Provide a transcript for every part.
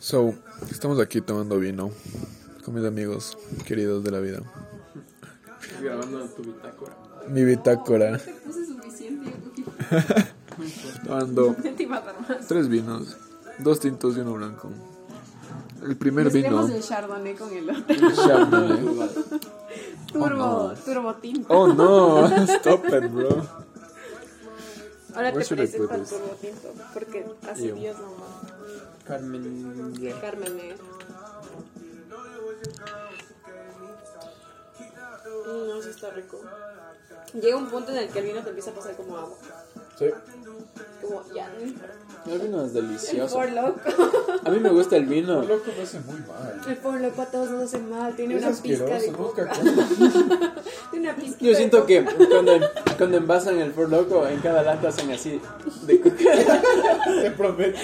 So, estamos aquí tomando vino con mis amigos queridos de la vida. Grabando tu bitácora. Mi bitácora. Tomando tres vinos, dos tintos y uno blanco. El primer vino, el chardonnay con el otro. Chardonnay. Turbo, no. turbo tinto. Oh no, stop it, bro. Ahora Where te this? turbo tinto. Porque así. Dios nomás. Carmen. Carmen. eh. Mm, No, sí está rico. Llega un punto en el que el vino te empieza a pasar como agua. Sí. Como, ya. El vino es El delicioso. for loco. A mí me gusta el vino. Loco me hace muy mal. El for loco a todos nos hace mal. Tiene Es una pizca de asqueroso, coca. nunca como. Tiene una pizca Yo siento que cuando, cuando envasan el For Loco, en cada lata hacen así de coca. Te prometo.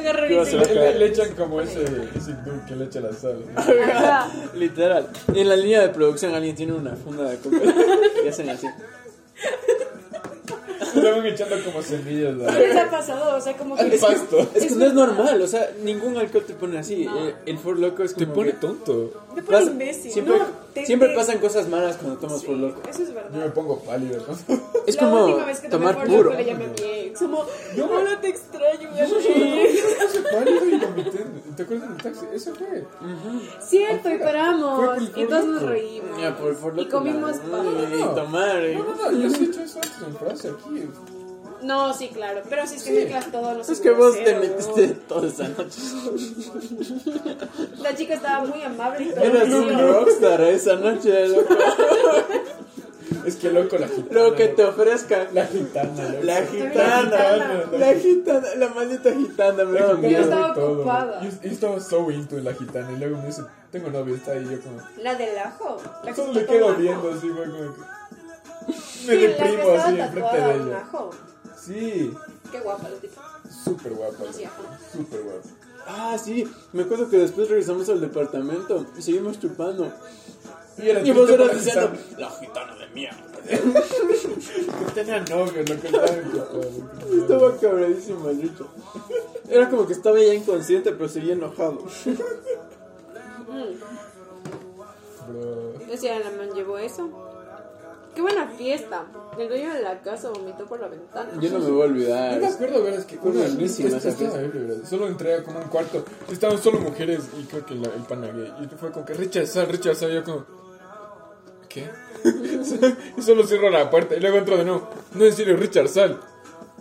Agarra ¿Qué y vas a dice, hacer? Le, le echan como ese, ese dude que le echa la sal. Ajá. Literal. Y en la línea de producción alguien tiene una funda de coca y hacen así. Van echando como semillas. ¿no? ¿Qué les ha pasado? O sea, como que... Al pasto. Es que no es normal, o sea, ningún alcohol te pone así. Eh, El For Loco es Te como. pone que tonto. Pasa- imbécil. Siempre, No, te- siempre te- pasan cosas malas cuando tomas For Loco. Eso es Yo me verdad. pongo pálido. ¿no? la Es como última vez que tomé tomar por puro. loco le llamé a mi ex. Como, Yo- no, no te extraño, Gabriel. Hace pálido y vomité. ¿Te acuerdas del taxi? Eso fue. Cierto, y Fue paramos. por el Y todos nos loco. reímos. Ya, por For Loco. Y comimos la- pan. Y tomar. eh. No, no, no, yo sí he hecho eso antes en Francia, aquí. No, sí, claro. Pero si es que Sí. mezclas todos los Es que vos te metiste toda esa noche. La chica estaba muy amable y todo. Eras un rockstar esa noche, loco. Es que loco la gitana. Lo que te loco. ofrezcan. La gitana, loco. La gitana, gitana, la gitana, la maldita gitana, me daba La Pero miedo. estaba ocupada. Yo, yo estaba so into la gitana y luego me dice, tengo novio, está ahí, yo como... La del ajo. La Solo le quedo viendo así, güey, como que... Me deprimo así enfrente de ella. ajo. Sí, Qué guapa la tipa. súper guapa. Sí, ajá. Súper guapa. Ah, sí, me acuerdo que después regresamos al departamento y seguimos chupando. Y, era Y vos eras diciendo, la gitana de mierda. Que tenía novio, lo que estaba. Estaba cabradísimo el bicho. Era como que estaba ya inconsciente, pero seguía enojado. Bro. Decía, la man llevó eso. Qué buena fiesta. El dueño de la casa vomitó por la ventana. Yo no me voy a olvidar. No me acuerdo, ¿verdad? Es que Fue una- esa fiesta. ¿verdad? Solo entré a como un cuarto. Estaban solo mujeres y creo que la- el pana gay. Y fue como que rechazar, rechazar. Y yo como... ¿Qué? y solo cierro la puerta y luego entro de nuevo. No, en serio, Richard, sal.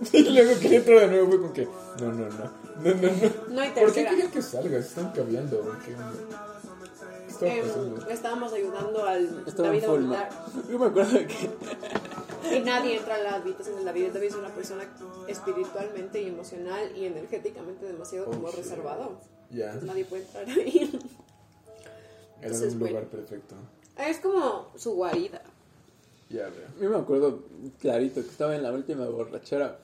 Y luego que entro de nuevo fue como que... No, no, no. No, no, no. No hay ¿Por qué tercera. querían que salgas? Están cabeando. ¿o ¿Qué onda? ¿Qué estaba Em, pasando? estábamos ayudando al Estaba David a vomitar. Yo me acuerdo que Y nadie entra a la habitación de David. David es una persona espiritualmente y emocional y energéticamente demasiado Oh, como shit. reservado. Ya, Nadie puede entrar ahí. era Entonces, un bueno. lugar perfecto. Es como su guarida. Ya veo. Yo me acuerdo clarito que estaba en la última borrachera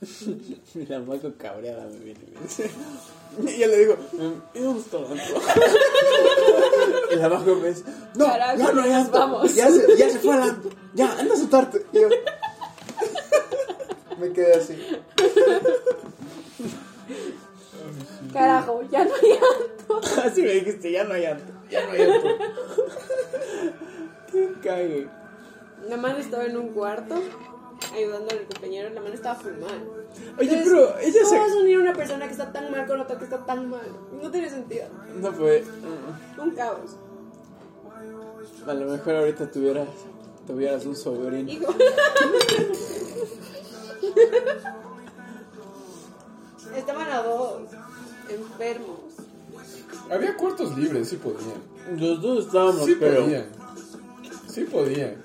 y la maco cabreada me viene y me dice. Y yo le digo, "Mm, ¿y dónde está la antro?" Y la maco me dice, no, Carajo, ya no hay nos antro, vamos. Ya se, ya se fue al antro, ya, anda a sentarte. Y yo me quedé así. Carajo, ya no hay alto. Así me dijiste, ya no hay antro, ya no hay antro. Qué cague. La man estaba en un cuarto ayudando al compañero. La man estaba mal. Oye, Entonces, pero ella ¿Cómo vas se... a unir a una persona que está tan mal con otra que está tan mal? No tiene sentido. No fue... mm, Un caos. A lo mejor ahorita tuvieras, tuvieras un sobrino. Hijo. Estaban a dos enfermos. Había cuartos libres, sí podían. Los dos estábamos, Sí pero podían. Sí podían.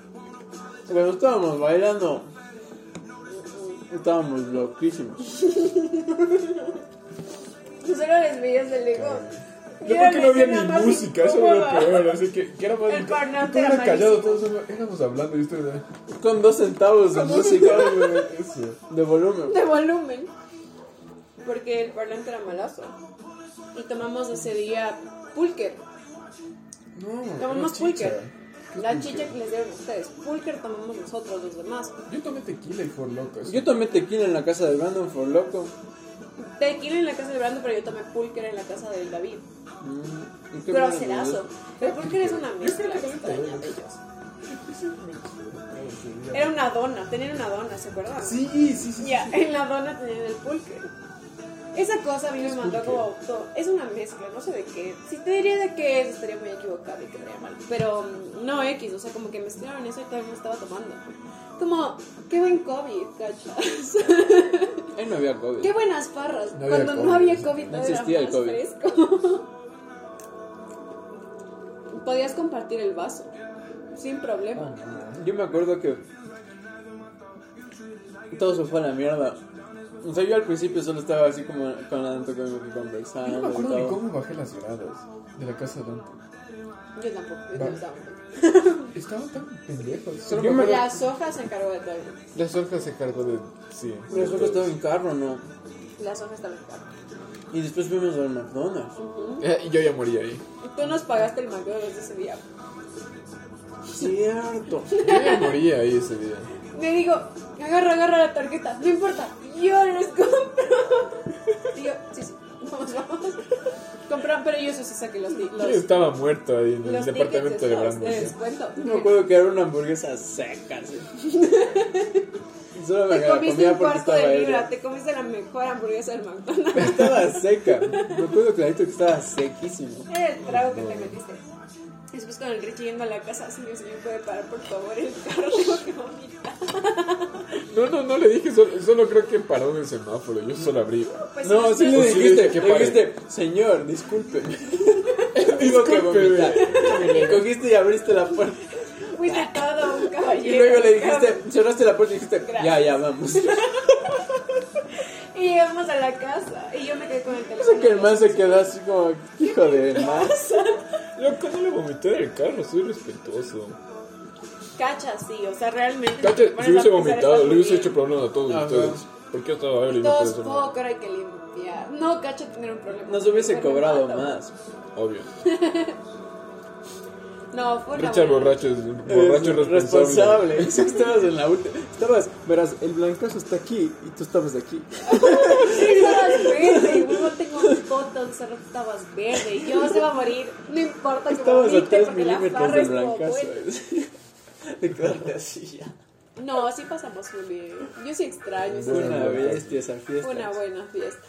Cuando estábamos bailando, estábamos loquísimos. Tú solo les veías el ego. Yo creo que no había ni música, eso era lo peor, así que, que era más El era callado, todos éramos hablando y ustedes eh, Con dos centavos de música de volumen. De volumen. Porque el parlante era malazo. Y tomamos ese día pulque. No, Tomamos pulque. Chicha. ¿Qué La chicha que les dieron ustedes. Pulque tomamos nosotros, los demás. Yo tomé tequila y for locos. Yo tomé tequila en la casa de Brandon for loco. tequila en la casa de Brando, pero yo tomé pulque en la casa del David. Mm, ¿y qué buena Groserazo. Pero pulque es una mezcla extraña de ellos. Era una dona, tenían una dona, ¿se acuerdan? Sí, sí, sí. Ya, en la dona tenían el pulque. Esa cosa a mí me mandó como todo. Es una mezcla, no sé de qué. Si te diría de qué es, estaría muy equivocada y quedaría mal. Pero mm, no X, o sea, como que mezclaron eso y todavía me estaba tomando. Como, qué buen COVID, cachas. Ahí no había COVID. qué buenas. No había Cuando no había COVID, No era existía el más COVID. fresco. Podías compartir el vaso, sin problema. Yo me acuerdo que todo se fue a la mierda. O sea, yo al principio solo estaba así como con Anto conversando. Yo no me y acuerdo ni cómo bajé las gradas de la casa de Dante. Yo tampoco, yo no estaba. Estaban tan pendejos. Solo me me- acuerdo- La soja se encargó de todo. La Sorja se cargó de. Sí. Pero solo estaba en carro, ¿no? La soja estaba en carro. Y después fuimos al McDonald's. Eh, y yo ya morí ahí. Tú nos pagaste el McDonald's ese día. Cierto. Yo ya morí ahí ese día. Me digo, agarra, agarra la tarjeta, no importa, yo les compro. Y yo, sí, sí, vamos, vamos. Compraron, pero yo eso sí saqué los, ti- Yo los, estaba muerto ahí en el los departamento tickets de Brandon. Yo me acuerdo que era una hamburguesa seca. ¿sí? Solo me Te comiste un cuarto de libra, te comiste la mejor hamburguesa del McDonald's. Estaba seca. Me acuerdo clarito que estaba sequísimo. Era el trago que te metiste. Después con el Richie yendo a la casa, señor, señor, puede parar por favor el carro, tengo que vomitar. No, no, no le dije, solo, solo creo que paró en el semáforo. Yo solo abrí. Pues No, después- sí le Pues sí le dijiste, que le dijiste, señor, discúlpeme. Digo que. Y cogiste y abriste la puerta. Fuiste todo un Y caballero. luego le dijiste, cerraste la puerta y dijiste, ya, ya, vamos. Y llegamos a la casa y yo me quedé con el teléfono. Eso que el man se quedó así como, hijo de más. Loco, no le vomité en el carro, soy respetuoso. Cacha, sí, o sea, realmente. Cacha, si hubiese vomitado, le hubiese hecho problema a todos Ajá. ustedes. ¿Por qué estaba ebrio y no Dos puede hacer nada? poco hay que limpiar. No, cacha, tener un problema. Nos hubiese cobrado más. Obvio. No, fue una Richard buena- borracho es borracho Eh, responsable. responsable. Sí, estabas en la última. Estabas, verás, el blancazo está aquí y tú estabas aquí. Sí, estabas verde. Y luego tengo fotos, hace rato estabas verde. Y yo se va a morir. No importa que Estabas a vomite 3 porque la farra blancazo. buena. De quedarte así ya. No, así pasamos muy bien. Yo sí extraño tiempo. bestia esa fiesta. Una buena fiesta.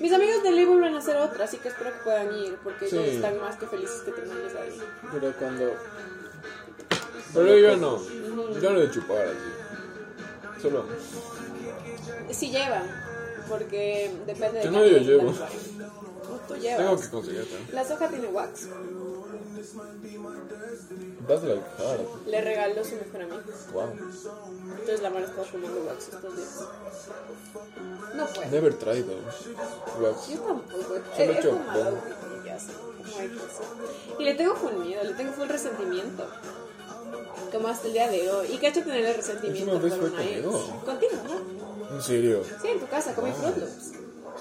Mis amigos de Lee vuelven a hacer otra, así que espero que puedan ir porque Sí. ellos están más que felices que tenerlos ahí. Pero cuando. Pero yo no. Yo no de chupar así. Solo. Si llevan, porque depende de Yo no, yo llevo. Tú Tengo llevas. que conseguirte. La soja tiene wax. That's like hard. Le regaló su mejor amigo. Wow. Entonces la Mara estaba fumando wax estos días. No puede. Never tried those. Wax. Yo tampoco. He, Solo he hecho fumado polvo. y ya sé cómo hay que hacer. Y le tengo full miedo, le tengo full resentimiento. Como hasta el día de hoy. Y cacho tener el resentimiento ¿Última vez fue una ex. Contigo, ¿no? En serio. Sí, en tu casa, comí Fruit Loops.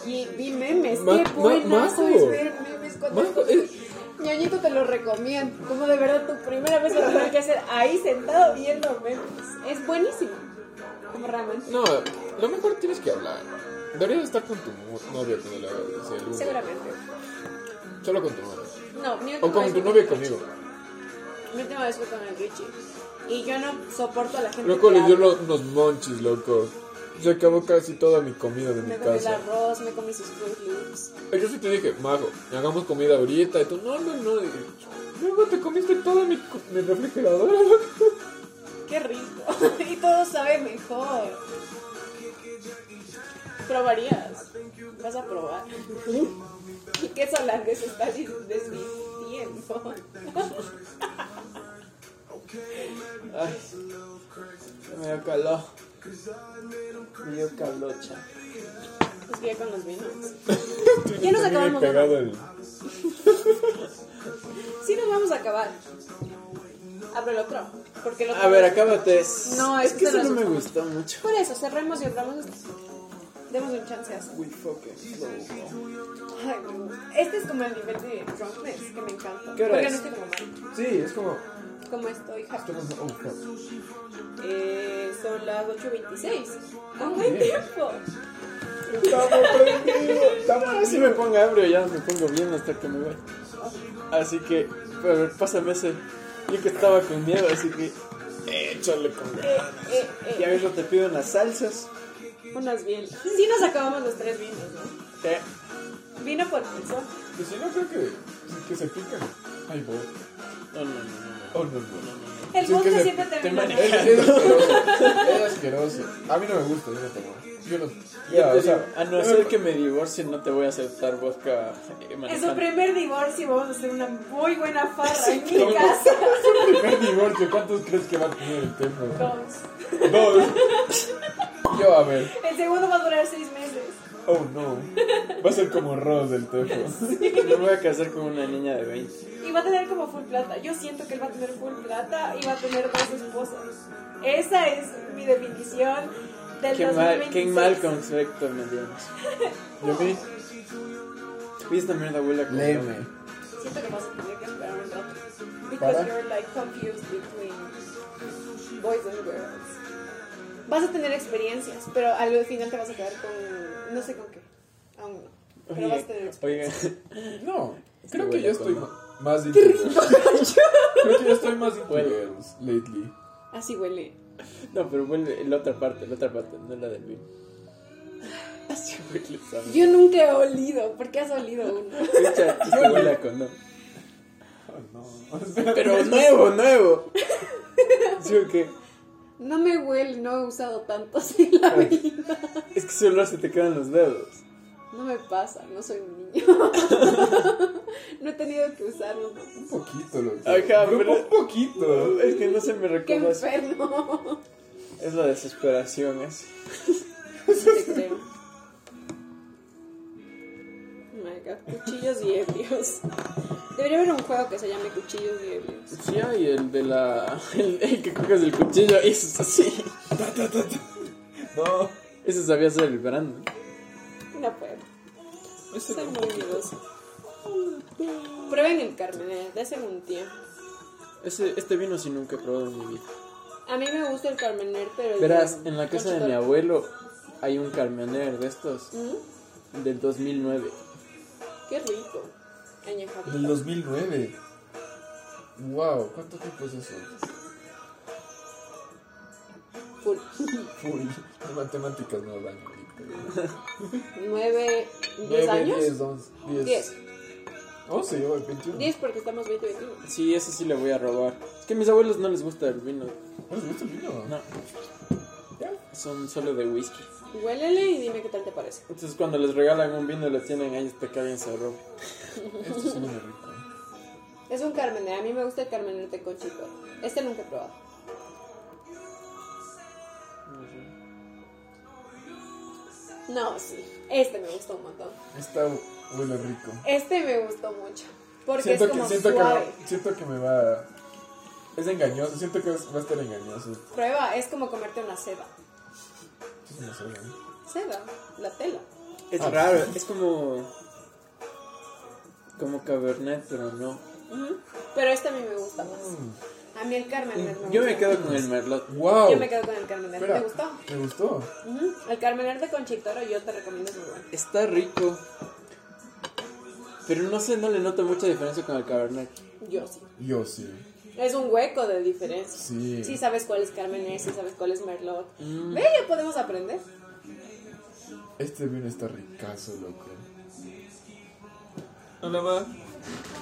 Y vi memes, Ma- qué ma- buenazo Majo. es ver memes cuando Ñañito te lo recomiendo. Como de verdad tu primera vez a tener que hacer ahí sentado viendo memes. Es buenísimo. Como realmente. No, lo mejor tienes que hablar. Deberías estar con tu novia cuando el Uber. Seguramente. Solo con tu novia. No, mi O con tu novia conmigo. Mi última vez fue con el Richie. Y yo no soporto a la gente. Loco, que le dio lo- unos monchis, loco. Se acabó casi toda mi comida de mi Me comí el casa. arroz, me comí sus Fruit Yo sí te dije, Mago, hagamos comida ahorita. Y tú, no, no, no. Luego te comiste toda mi, mi refrigeradora, loco. Qué rico. y todo sabe mejor. ¿Probarías? ¿Vas a probar? ¿Y qué holandés está des- desvistiendo? Ay, me dio calor. Dio calocha. Es que ya con los vinos. Ya nos acabamos pegado el... Sí, nos vamos a acabar. Abre el otro. Porque el otro A ver, acábate. No, es que eso no me gustó mucho. Por eso, cerremos y abramos este. Demos un chance a eso. We. Este es como el nivel de drunkness que me encanta. ¿Qué hora Porque es? no estoy como mal. Sí, es como... Como. Oh, fuck. Eh, son las 8.26. ¡Un buen tiempo! Estamos prendidos. Estamos A si me pongo ebrio, ya me pongo bien hasta que me voy. Así que, a ver, pásame ese. Yo que estaba con miedo, así que. Échale con Eh, eh, eh. Ya mismo te pido unas salsas. Unas bien. Sí nos acabamos los tres vinos, ¿no? Eh, Vino por persona. Pues si no creo que, que se pican. Ay, vos. No, no, no, no. Oh, no, no, no. El Sí, siempre te termina maneja. mal. Es, es asqueroso. Es asqueroso. A mí no me gusta, yo no tomo. Yo no. Ya, te o sea, a no ser que me divorcie, no te voy a aceptar vodka eh, En su primer divorcio vamos a hacer una muy buena farra en mi casa. Su primer divorcio, ¿cuántos crees que va a tener el tema? Dos. Dos. Yo, a ver. El segundo va a durar seis meses. Oh, no. Va a ser como Ross del Tefo. Me voy a casar con una niña de 20. Y va a tener como full plata. Yo siento que él va a tener full plata y va a tener dos esposas. Esa es mi definición del Qué mal, 2026. qué mal concepto me dieron. Yo vi. ¿Viste esta mierda abuela? Léeme. Siento que vas a tener que esperar un rato. Because ¿Para? you're like confused between boys and girls. Vas a tener experiencias, pero al final te vas a quedar con. No sé con qué. Aún no. Pero vas a tener oye, No, creo huele que yo estoy más into. Creo que yo estoy más into Huele. girls lately. Así huele. no, pero vuelve la otra parte, la otra parte, no la del vino. Así huele, ¿sabes? Yo nunca he olido. ¿Por qué has olido uno? Escucha, esto huele a condón. Oh, no. Pero nuevo, nuevo. ¿Sí o qué? No me huele, no he usado tantos en la vida. Olor se te quedan los dedos. No me pasa, no soy un niño. no he tenido que usar uno. Un poquito, loco. Ajá, Pero pero- Un poquito. Es que no se me Qué recuerda. eso. enfermo. Es la desesperación, es. No te creo. Oh my God, Cuchillos y ebrios. Debería haber un juego que se llame Cuchillos y ebrios. Sí, hay el de la. El, el que coges el cuchillo y eso es así. No. Eso sabía hacer el verano. No puedo. Ese Soy muy miedosa. Prueben el Carmener, de un tiempo. Ese, este vino sí nunca he probado en mi vida. A mí me gusta el Carmener, pero. Verás, de- en la casa de mi abuelo hay un carmener de estos ¿Mm? del 2009. Qué rico. Añejadito. Del 2009. Wow, ¿cuánto tiempo es eso? Full. Full. Matemáticas no dan. ¿Nueve, diez años? 10, 11, 10. Diez. 11, yo, 21. Diez porque estamos 20, 21. Sí, ese sí le voy a robar. Es que a mis abuelos no les gusta el vino. ¿No les gusta el vino? No, ¿Ya? son solo de whisky. Huélele y dime qué tal te parece. Entonces cuando les regalan un vino y lo tienen ahí hasta que alguien se roba. Esto rico. Es un Carmener. A mí me gusta el Carmener de conchito. Este nunca he probado. No, sí. Este me gustó un montón. Esta huele rico. Este me gustó mucho. Porque Siento es que, como siento, que suave. me, siento que me va. Es engañoso. Siento que va a estar engañoso. Prueba, es como comerte una seda. Es una ¿eh? Seda, la tela. Es Ah. raro, es como. Como cabernet, pero no. Pero este a mí me gusta más. Mm. A mí el Carmener me Yo me quedo con el merlot. ¡Wow! Yo me quedo con el Carmener. Espera, ¿Te gustó? ¿Me gustó? El Carmener de Conchitoro yo te recomiendo es muy bueno. Está rico. Pero no sé, no le noto mucha diferencia con el cabernet. Yo sí. Yo sí. Es un hueco de diferencia. Sí. Sí sabes cuál es Carmener, sí sabes cuál es Merlot. Mm. Ve, ya podemos aprender. Este vino está ricazo, loco. Hola, ma.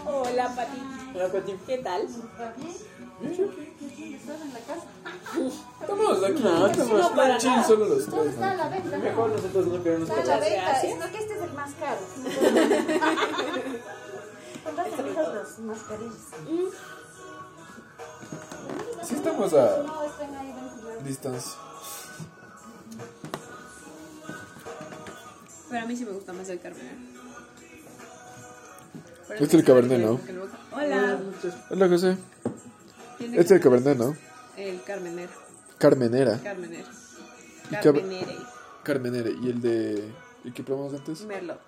Hola, Pati. Hola, Pati. ¿Qué tal? ¿Estás en la casa? Estamos aquí. No, estamos- para chill, solo los ¿Dónde tres. está ¿no? la venta? Mejor nosotros no queremos Está a la venta, gracias. sino que este es el más caro. Mejor los mascarillas. Sí, estamos a distancia. Pero a mí sí me gusta más el Carmener. Este es el Cabernet, ¿no? Hola. Hola, José. Este es el Cabernet, ¿no? El Carmener. Carmenera. Carmener. Y cab- Carmenere. Carmenere. ¿Y el de. ¿El que probamos antes? Merlot.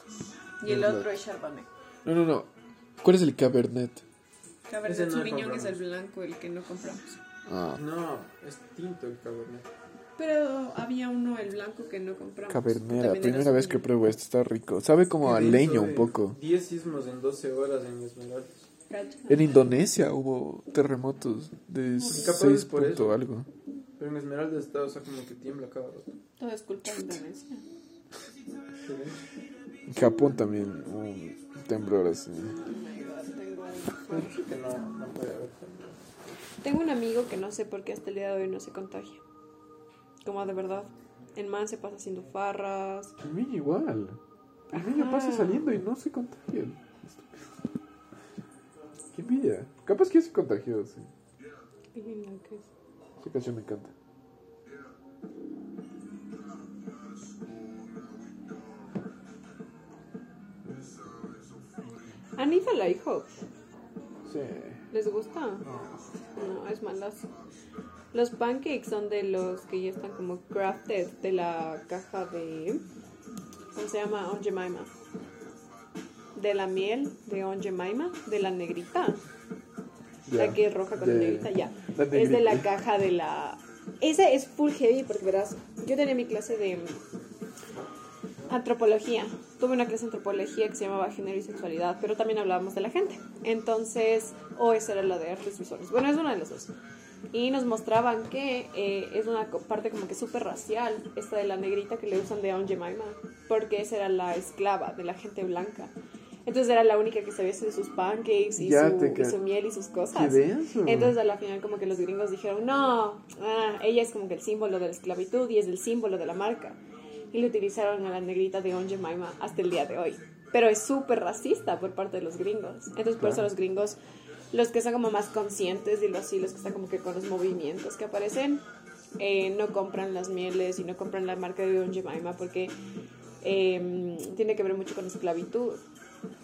Y el Merlot. otro es Chardonnay. No, no, no. ¿Cuál es el Cabernet? Cabernet Ese no Sauvignon es el blanco, el que no compramos. Ah. No, es tinto el cabernet. Pero había uno, el blanco, que no compramos. Cavernera, También primera era vez que pruebo esto, está rico. Sabe como a leño un poco. 10 sismos en 12 horas en Esmeraldas. En Indonesia hubo terremotos de Capaz 6 es por eso. punto algo. Pero en Esmeraldas está, o sea, como que tiembla cada rato. Todo es culpa de Indonesia. En Japón también hubo un temblor así. Oh my God, tengo un- Pero dice que no, no puede haber temblor. Tengo un amigo que no sé por qué hasta el día de hoy no se contagia. Como de verdad. El man se pasa haciendo farras. El niño igual. El niño pasa Ajá. saliendo y no se contagia. Qué envidia. Capaz que ya se contagió, sí. No. Esa canción me encanta. Anita la hijo. Sí. ¿Les gusta? No, es malazo. Los pancakes son de los que ya están como crafted de la caja de. ¿Cómo se llama? On Jemima. De la miel de On Jemima, de la negrita. La que es roja con De- negrita, ya. la Es de la caja de la. Esa es full heavy porque verás, yo tenía mi clase de antropología. Tuve una clase de antropología que se llamaba género y sexualidad, pero también hablábamos de la gente. Entonces, o esa era la de artes visuales. Bueno, es una de las dos. Y nos mostraban que eh, es una parte como que súper racial, esta de la negrita que le usan de Aunt Jemima, porque esa era la esclava de la gente blanca. Entonces era la única que sabía hacer sus pancakes y, su, y su miel y sus cosas. Entonces a la final como que los gringos dijeron, no, ah, ella es como que el símbolo de la esclavitud y es el símbolo de la marca. Y le utilizaron a la negrita de On Jemima hasta el día de hoy. Pero es súper racista por parte de los gringos. Entonces por eso los gringos, los que son como más conscientes, dilo así, los que están como que con los movimientos que aparecen, eh, no compran las mieles y no compran la marca de On Jemima porque eh, tiene que ver mucho con la esclavitud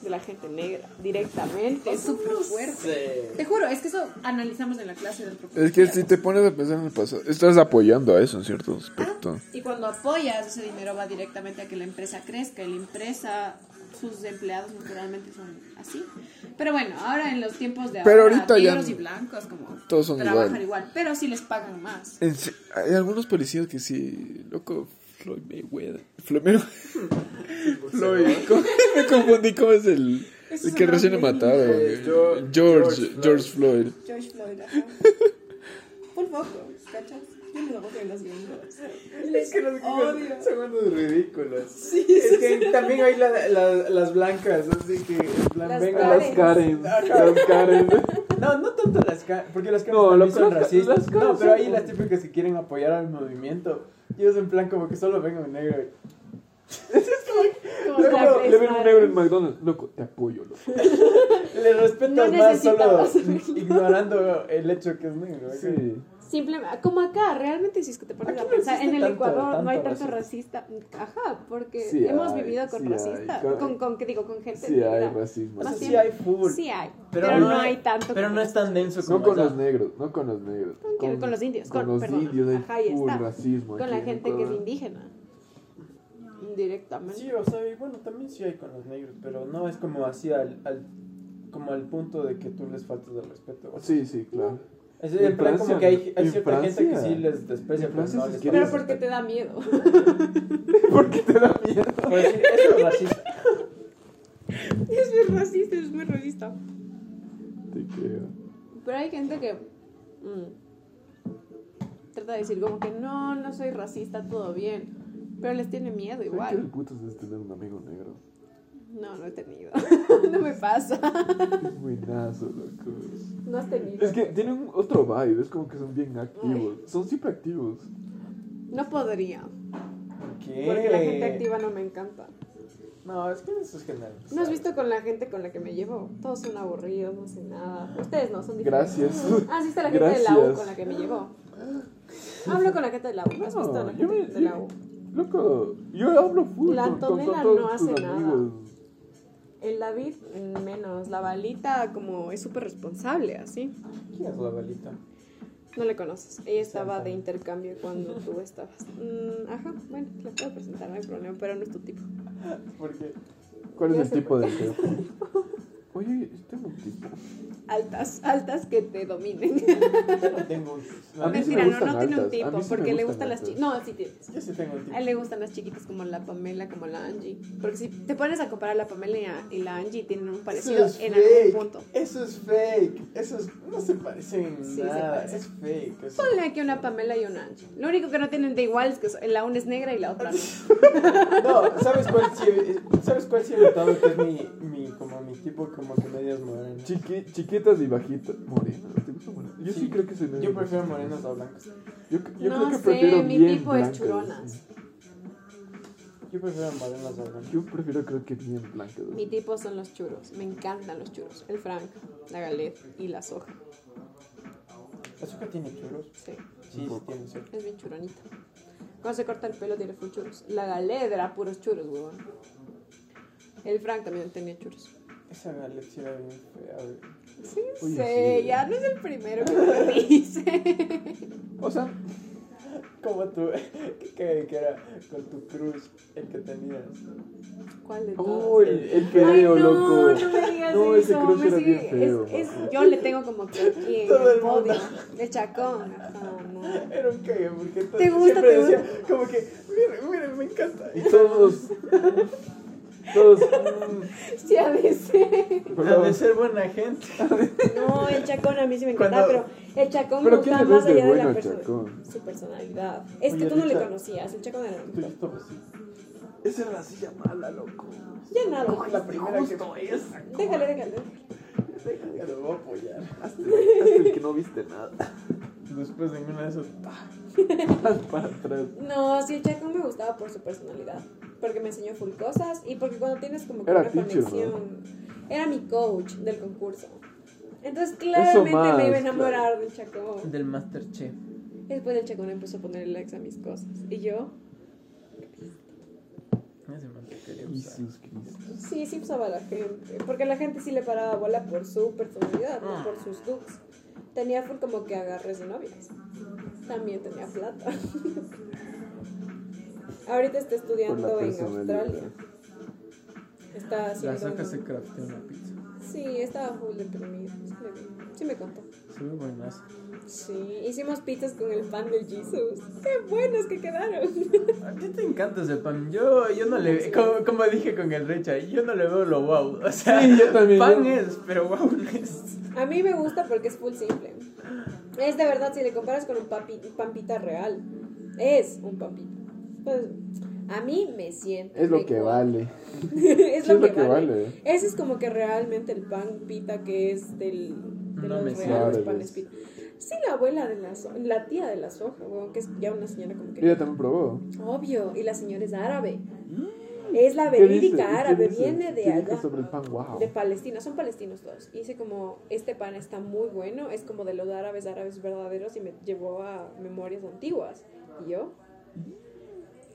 de la gente negra directamente. Es súper fuerte. Te juro, es que eso analizamos en la clase de antropología. Es que si te pones a pensar en el pasado, estás apoyando a eso en cierto aspecto. Y cuando apoyas, ese dinero va directamente a que la empresa crezca. Y la empresa, sus empleados naturalmente son así. Pero bueno, ahora en los tiempos de Pero ahora, ahorita ya negros no- y blancos como todos son trabajan igual. igual. Pero sí les pagan más. En hay algunos policías que sí, loco, Floyd Mayweather. Floyd Mayweather. Floyd, ¿cómo- me confundí, ¿cómo es el, Ese el que recién le nombre mataron? Eh, George, George- Floyd. Floyd. George Floyd, ajá. Full foco, ¿cachas? Yo les odio a los gringos. Es que los gringos son unos ridículos. es que también hay la, la- las blancas, así que en plan, Las venga, Karen. Las Karen. Las Karen. No, no tanto las Karen, porque las Karen No, lo son racistas. las Karen no, pero son- hay las típicas que quieren apoyar al movimiento. Y ellos en plan como que solo ven a un negro. Como Luego la le ven un negro en McDonald's. Loco, te apoyo, loco. Le respetas No más solo ignorando el hecho que es negro. ¿ok? Sí. Simplemente, como acá, realmente si es que te pones a pensar, en el tanto- Ecuador no hay tanto tanto racista. Ajá, porque Sí hemos hay, vivido con sí hay, racista. con- Con, con, ¿qué digo? Con gente Sí, hay racismo. O sea, sí hay full. Sí hay, Pero, pero, no, no hay tanto. Pero no es tan denso como No con allá. los negros, no con los negros. Con, con los indios, Con con, los perdón, indios hay ajá, ahí full está. racismo. Con la en gente que es indígena. Indirectamente. Sí, o sea, y bueno, también sí hay con los negros, pero no es como así al, al como al punto de que tú les faltas el respeto. o sea. Sí, sí, claro. Es En en plan Francia- como que hay, hay cierta gente que Francia- sí les desprecia, pero Francia no les Pero porque te da miedo. ¿Por qué te da miedo? Decir, eso es racista. es muy racista, es muy racista. Te creo. Pero hay gente que mm, trata de decir como que no, no soy racista, todo bien. Pero les tiene miedo ¿Sabes qué igual. del putas es tener un amigo negro? No, no he tenido. no me pasa. Es buenazo, loco. No has tenido. Es que tienen otro vibe, es como que son bien activos. Son siempre activos. No podría. ¿Qué? Porque la gente activa no me encanta. No, es que eso es general. ¿No has visto con la gente con la que me llevo? Todos son aburridos, no hacen nada. Ustedes no, son diferentes. Gracias. Ah, sí está la gente de la U Gracias. con la que me llevo. Hablo con la gente de la U. ¿Has visto a la gente me- de la U? Loco, yo hablo full La con, con- con Antonella todos no hace nada. amigos. El David, menos. La balita, como es súper responsable, así. ¿Quién es la balita? No le conoces. Ella estaba de intercambio cuando tú estabas. Mm, ajá, bueno, la puedo presentar, no hay problema, pero no es tu tipo. Porque ¿Cuál es el tipo por de qué. Oye, tengo tipo. Altas, altas que te dominen. Yo no tengo un... A mí sí me Mentira, no, tiene un tipo, sí porque le gustan las chiquitas. No, sí tienes. Yo sí tengo un tipo. A él le gustan las chiquitas como la Pamela, como la Angie. Porque si te pones a comparar la Pamela y, la Angie, tienen un parecido es en algún punto. Eso es fake. Eso es... No se parecen en Sí, se nada. parecen. Es fake. eso- Ponle aquí una Pamela y una Angie. Lo único que no tienen de igual es que la una es negra y la otra no. No, ¿sabes cuál sí, ¿sabes cuál sí he notado que es mi, mi, como mi tipo como que medias morenas? Chiqui, chiquitas y bajitas. Morenas. ¿te gusta morena? Yo sí, creo que soy medio Yo prefiero morenas a blancas. Yo, yo No creo que sé, prefiero mi bien tipo es blancas, churonas. sí. Yo prefiero morenas a blancas. Yo prefiero creo que bien blancas. Mi tipo son los churros. Me encantan los churros. El frank, la galette y la soja. ¿Azúcar tiene churros? Sí, Sí, sí tiene sí. es bien churonita. Cuando se corta el pelo tiene full churros. La galette era puros churros, huevón. El frank también tenía churros. Esa sí era bien fea, güey. Sí, sé, sí. ya no es el primero que me dice. O sea, Como tú, que, que era con tu cruz, el que tenías. ¿Cuál de todos? oh, el, el Ay, feo, no, loco. no me digas No, ese eso. cruz me era sigue- bien feo. es- es- yo le tengo como que aquí en Todo el el mundo. podio. El chacón. Ajá, no. Era un cague, porque todo- ¿Te gusta, siempre te decía, gusta? como que, miren, miren, me encanta. Y todos. Todos. Sí, a veces. Ha de ser buena gente. No, el chacón a mí sí me encantaba, Cuando- pero el chacón Pero me ¿qué gustaba le ves más de allá de bueno la al persona. Chacón? Su personalidad. Es que Oye, tú no le Richard. conocías, el chacón era así. Esa era la silla mala, loco. Ya nada. La primera que Justo esa. Déjale, déjale. Ya lo voy a apoyar. Hasta, hasta el que no viste nada. Después de una de esas. Para atrás. No, sí, el chacón me gustaba por su personalidad. Porque me enseñó full cosas y porque cuando tienes como que Era una teacher, conexión. Era mi coach del concurso. Entonces, claramente más, me iba a enamorar del chacón. Del Masterchef. Después el chacón empezó a poner likes a mis cosas. Y yo, sí, sí usaba a la gente. Porque la gente sí le paraba bola por su personalidad, no por sus looks. Tenía full como que agarres de novias. También tenía plata. Ahorita está estudiando en. Australia. Está La haciendo. soca una- se crafteó una pizza. Sí, estaba full deprimido. Sí, me- Sí me contó. Se ve buenas. Sí, hicimos pizzas con el pan del Jesus. ¡Qué buenos que quedaron! A ti te encanta ese pan. Yo, yo no le como, como dije con el Richard, yo no le veo lo wow. O sea, Sí, yo también, pan yo- es, pero wow no es. A mí me gusta porque es full simple. Es de verdad, si le comparas con un papi, pampita real, es un pampita. Pues, a mí me siento. Es lo que vale. es Sí, lo que, vale. vale. Ese es como que realmente el pan pita que es del, de No los me reales sabes. panes pita. Sí, la abuela de la, so- la tía de la soja, que es ya una señora como que... Ella también probó. Obvio, y la señora es árabe. Es la ¿Qué dice? ¿Y verídica árabe, viene de ¿Qué dijo allá. sobre el pan? Wow. De Palestina, son palestinos todos. Y dice como, este pan está muy bueno, es como de los árabes, árabes verdaderos, y me llevó a memorias antiguas. Y yo,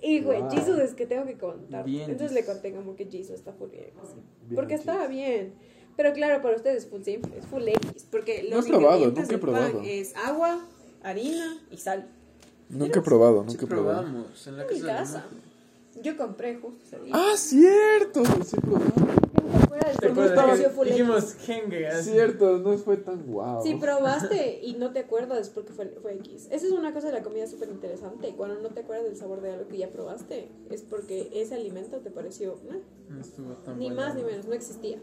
y güey, Wow. Jesus es que tengo que contar. Bien, Entonces le conté como que Jesus está full bien. así. Bien, porque Jesus. estaba bien. Pero claro, para ustedes es full simple, es full X. Porque No los he probado, nunca he probado. es agua, harina y sal. Nunca he probado, Sí nunca he probado. probamos en la En mi casa. casa. Yo compré justo ese día. Ah, cierto. Sí, probado. Cierto, no fue tan guau. Si probaste y no te acuerdas porque fue, fue X. Esa es una cosa de la comida súper interesante. Cuando no te acuerdas del sabor de algo que ya probaste, es porque ese alimento te pareció eh, No estuvo tan ni bueno. más ni menos, no existía.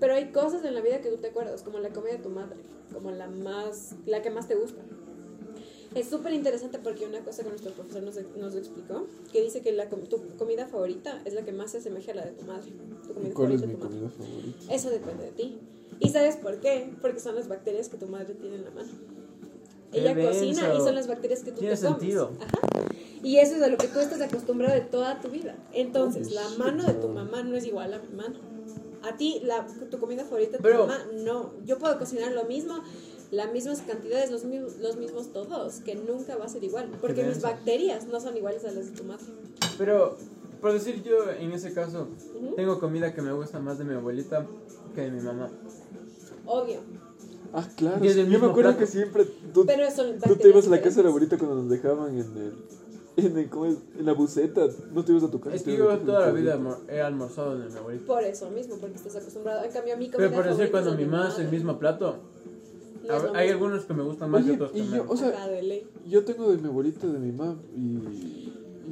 Pero hay cosas en la vida que tú te acuerdas, como la comida de tu madre, como la más, la que más te gusta. Es súper interesante porque una cosa que nuestro profesor nos, nos explicó, que dice que la, tu comida favorita es la que más se asemeja a la de tu madre. Tu comida ¿Cuál es favorita mi comida favorita? Eso depende de ti. ¿Y sabes por qué? Porque son las bacterias que tu madre tiene en la mano. Qué Ella denso. cocina y son las bacterias que tú Tiene te comes. sentido. Ajá. Y eso es a lo que tú estás acostumbrado de toda tu vida. Entonces, la mano de tu mamá no es igual a mi mano. A ti, la, tu comida favorita de tu Pero- mamá, no. Yo puedo cocinar lo mismo, las mismas cantidades, los mismos, los mismos todos, que nunca va a ser igual. Porque mis bacterias no son iguales a las de tu madre. Pero, por decir yo, en ese caso, Ujú. tengo comida que me gusta más de mi abuelita que de mi mamá. Obvio. Ah, claro. Y es Yo me mismo acuerdo plato. que siempre tú, Pero son tú te ibas a la casa de la abuelita cuando nos dejaban en el en, el- ¿cómo es? en la buceta. No te ibas a tocar. Es te que yo toda la vida he almorzado en mi abuelita. Por eso mismo, porque estás acostumbrado. En cambio, a mí Pero por decir, cuando es mi mamá hace el mismo plato, No ver, hay algunos que me gustan más y Oye, otros que y yo, menos. o sea, yo tengo de mi abuelita, de mi mamá y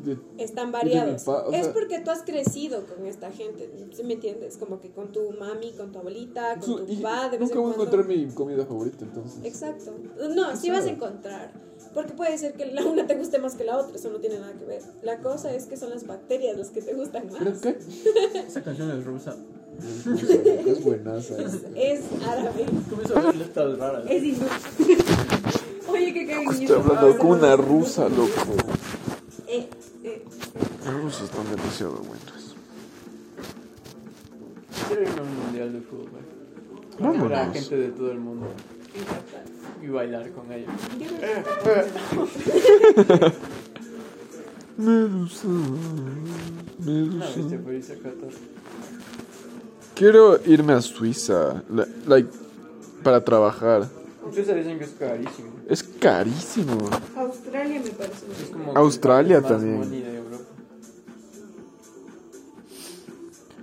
de... Están variados. pa- o es sea- porque tú has crecido con esta gente, ¿sí me entiendes? Como que con tu mami, con tu abuelita, con tu y papá, de vez nunca en voy a cuando. encontrar mi comida favorita, entonces. Exacto. No, sí vas a encontrar. Porque puede ser que la una te guste más que la otra, eso no tiene nada que ver. La cosa es que son las bacterias las que te gustan ¿Pero más. qué? Esa canción es rusa. Es buenaza. Es, es árabe, Comienzo a ver letras raras. es hindú. Oye, qué cariño. Estoy hablando con una rusa, loco. Eh, eh. Están demasiado buenos. Quiero irme a un mundial de fútbol. Vámonos. Para gente de todo el mundo y bailar con ellos. Medusa. No, Medusa. viste, a Qatar. Quiero irme a Suiza, like, para trabajar. Ustedes dicen que es carísimo. Es carísimo. Australia me parece. Es como Australia también. money de Europa.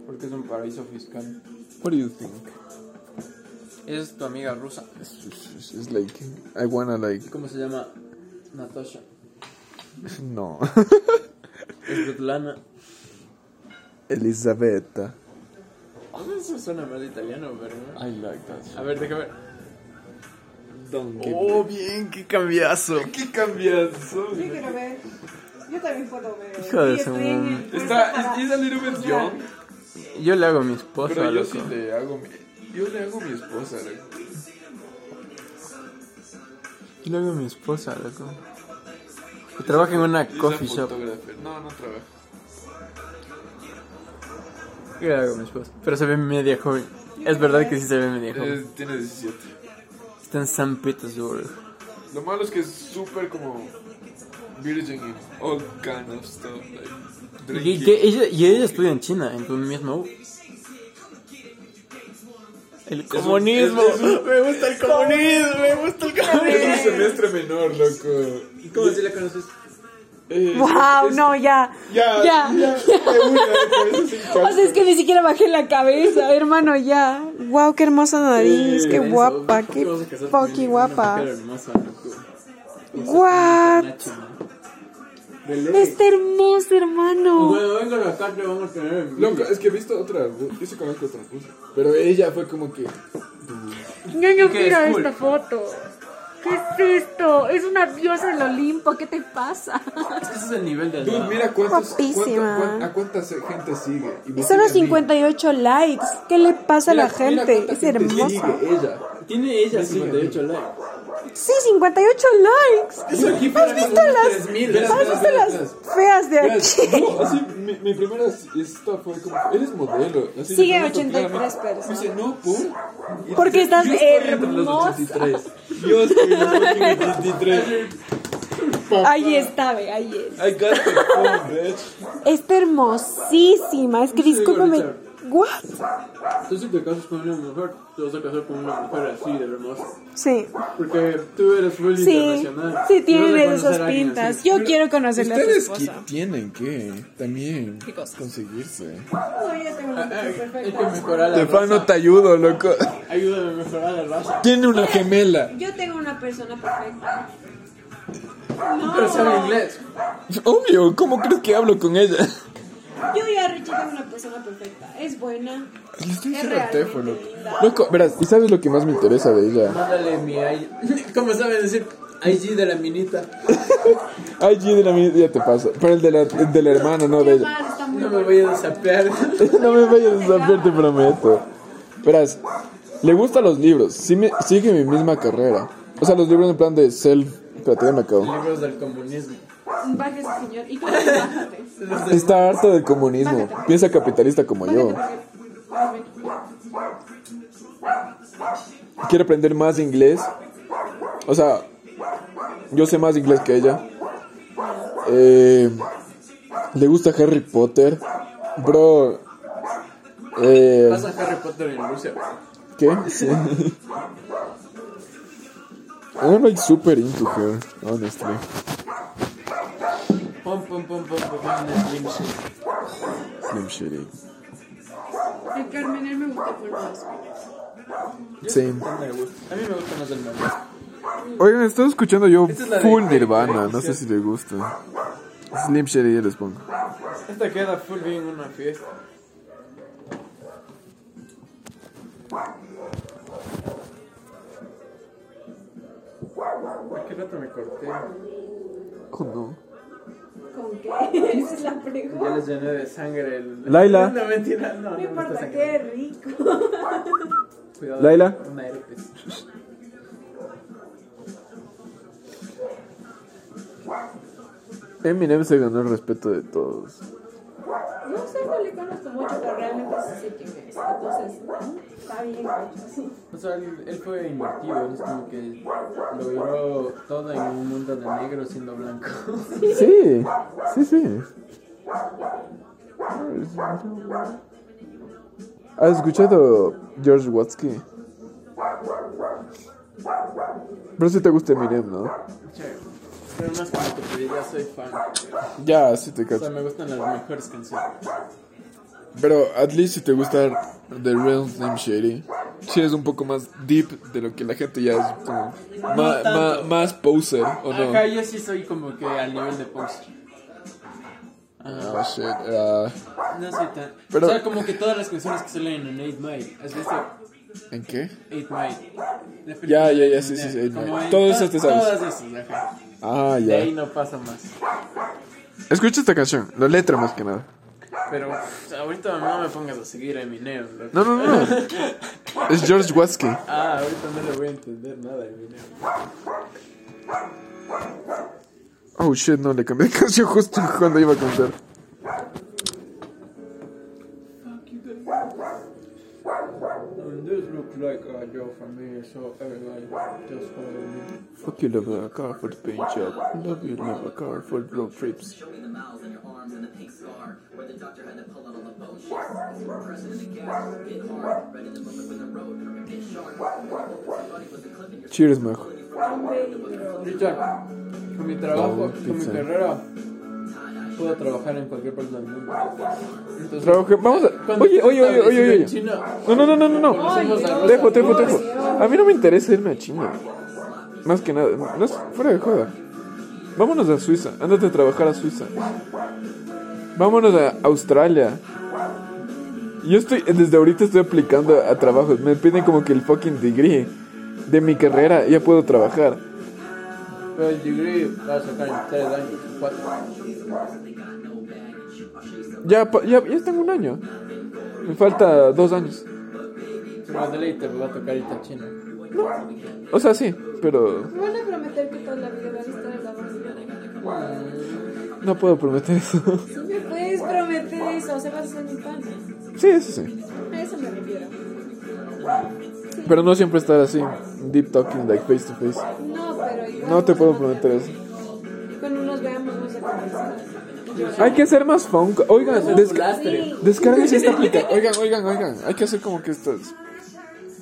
Porque es un paraíso fiscal. What do you think? Es tu amiga rusa. It's like, I wanna like, ¿Cómo se llama? Natasha. no. Es Svetlana. Elisabetta. Eso suena más italiano, pero. I like that. A ver, déjame ver. Donkey. Oh, bien, qué cambiazo. qué cambiazo. Yo quiero ver. Yo también puedo ver. Hijo de su madre. Está, es, es a little bit young, Yo le hago a mi esposa, pero yo loco. sí le hago mi, yo le hago a mi esposa, loco. Yo le hago a mi esposa, loco. Que trabaja en una coffee shop. No, no trabaja. Yo le hago a mi esposa. Pero se ve media joven. Es verdad que sí se ve media joven. Eh, tiene 17. Está en San Petersburg. Lo malo es que es súper como virgin in all kind of stuff. Like, Y, que ella, y ella estudia en China, en tu misma U. El comunismo. es un- Me gusta el comunismo, me gusta el Es comunismo. un semestre menor, loco. ¿Cómo si la conoces? Eh, Wow, es- no, ya. Ya, Ya. una, O sea, es que ni siquiera bajé la cabeza, hermano, ya. Wow, qué hermosa nariz, qué guapa, qué fucking guapa. Guau. Está hermoso, hermano. Cuando venga la carta vamos a tener. Loco, es que he visto otra. Yo sí conozco otra rusa. Pero ella fue como que. Ñaño, ¿Qué mira es cool? esta foto. ¿Qué es esto? Es una diosa del Olimpo, ¿qué te pasa? Ese es el nivel de Dude, mira cuántos. Guapísima. cuánto- cuán- a cuánta se- gente sigue. Y me Solo sigue a mí. 58 likes. ¿Qué le pasa a la Mira- mira gente? cuánta Es gente hermosa. sigue ella. Tiene ella 58 likes. Sí, 58 likes. Eso aquí ¿Has visto las, 3000. ¿has visto las feas de aquí? no, así, mi, mi primera esta fue como, eres modelo. Así, Sigue me pregunto 83 claramente. personas. Me dice, no, ¿por? Porque estás los hermosa. 83. Yo estoy en los fucking 83. Ahí está, ve, ahí es. I got the phone, bitch. Está hermosísima. Es que discúlpame. ¿What? Tú si te casas con una mujer, te vas a casar con una mujer así de hermosa. Sí. Porque tú eres full Sí. internacional. Sí, Y vas a tiene conocer esas pintas. Yo quiero conocerle a Ustedes esposa. tienen que también ¿Qué cosa? conseguirse. No, yo tengo una Hay hay que mejorar la Stefano, te ayudo, loco. Ayúdame a mejorar la raza. Tiene una gemela. Yo tengo una persona perfecta. Pero sabe inglés. Obvio, ¿cómo crees que hablo con ella? Yo ya Richie tengo una persona perfecta. Es buena. Le estoy Es diciendo a Tefo, loco. verás, ¿y sabes lo que más me interesa de ella? Mándale mi IG. ¿Cómo saben decir? IG de la minita. Ay, G de la mía ya te pasa. Pero el de la, el de la hermana, no de ella. No me voy a desapear. No me vayas a desafiar, te prometo. Verás, le gustan los libros. Sí me- sigue mi misma carrera. O sea, los libros en plan de self. Espérate, ya me acabo. Libros del comunismo. Bájese, señor. ¿Y cómo te bájate? Está harto del comunismo. Piensa capitalista como yo. Bájate, Quiere aprender más inglés. O sea, yo sé más inglés que ella. Eh, le gusta Harry Potter. Bro. Eh, Pasa Harry Potter en Rusia. ¿Qué? Sí. I'm like super into her, honestly. Pum, pum, pum, pum, pum, pum, Slim Shady. Slim Shady. El Carmenel me gusta por más. Sí. A mí me gusta más el malo. Oigan, estoy escuchando yo Esta es la full de- Nirvana. No sé si les gusta. Slim Shady ya les pongo. Esta queda full bien en una fiesta. ¿A qué rato me corté? Oh, no. ¿Con qué? Esa es la pregunta. Ya les llené de sangre el... Laila. No, mentira, no, no, importa, qué rico. Cuidado. Laila. Una herpes. Eminem se ganó el respeto de todos. No sé, no le conozco mucho, pero realmente sí sé quién es. Entonces, está bien hecho, sí. O sea, él, él fue invertido, él es como que logró todo en un mundo de negro siendo blanco. Sí, sí, sí. ¿Has escuchado George Watsky? Pero si te gusta Eminem, ¿no? Pero como te pedí, ya soy fan. Ya, sí te O sea, cacho. me gustan las mejores canciones. Pero at least si te gusta The Real Slim Shady, si es un poco más deep de lo que la gente ya es como ma- tanto. ma- más poser, ¿o no? Acá yo sí soy como que al nivel de post. Oh shit. ah, No soy tan. Pero- O sea, como que todas las canciones que salen en 8 Mile. ¿Has visto? ¿En qué? 8 Mile. Ya, ya, ya, sí, sí, sí, Eminem. 8 Mile. Todas te sabes. Todas esas, ajá. Ah, De ahí ya. no pasa más. Escucha esta canción, la letra más que nada. Pero ahorita no me pongas a seguir a Eminem. loco. No, no, no. Es George Watsky. Ah, ahorita no le voy a entender nada a Eminem. Oh shit, no, le cambié de canción justo cuando iba a cantar. This looks like a job for me, so everybody just follow me. Fuck you, love a car for the paint job. Love you, love a car for the road trips. Cheers, majo. Richard, con mi trabajo, Oh, con mi pizza. carrera, puedo trabajar en cualquier parte del mundo. Entonces, Trabaje- Vamos a. Oye, oye, oye, oye, oye. China, No, no, no, no, no. no. Dejo, dejo, dejo. A mí no me interesa irme a China. Más que nada. No es fuera de joda. Vámonos a Suiza. Ándate a trabajar a Suiza. Vámonos a Australia. Yo estoy, desde ahorita estoy aplicando a trabajos. Me piden como que el fucking degree de mi carrera. Ya puedo trabajar. Pero el degree va a sacar en 3 años, 4. Ya, pa- ya, ya tengo un año. Me falta dos años. Pero de ley te va a tocar irte a China. O sea, sí, pero Me van a prometer que toda la vida van a estar en la bolsa. no puedo prometer eso. Si me puedes prometer eso, o sea, vas a ser mi pana. Sí, eso sí. A eso me refiero. Pero no siempre estar así, deep talking, like face to face. No, pero igual. No te puedo prometer eso. Cuando nos veamos, vamos a conversar. Hay que hacer más fun. Oigan, des lastre. descárguense esta aplicación. Oigan, oigan, oigan. Hay que hacer como que estas.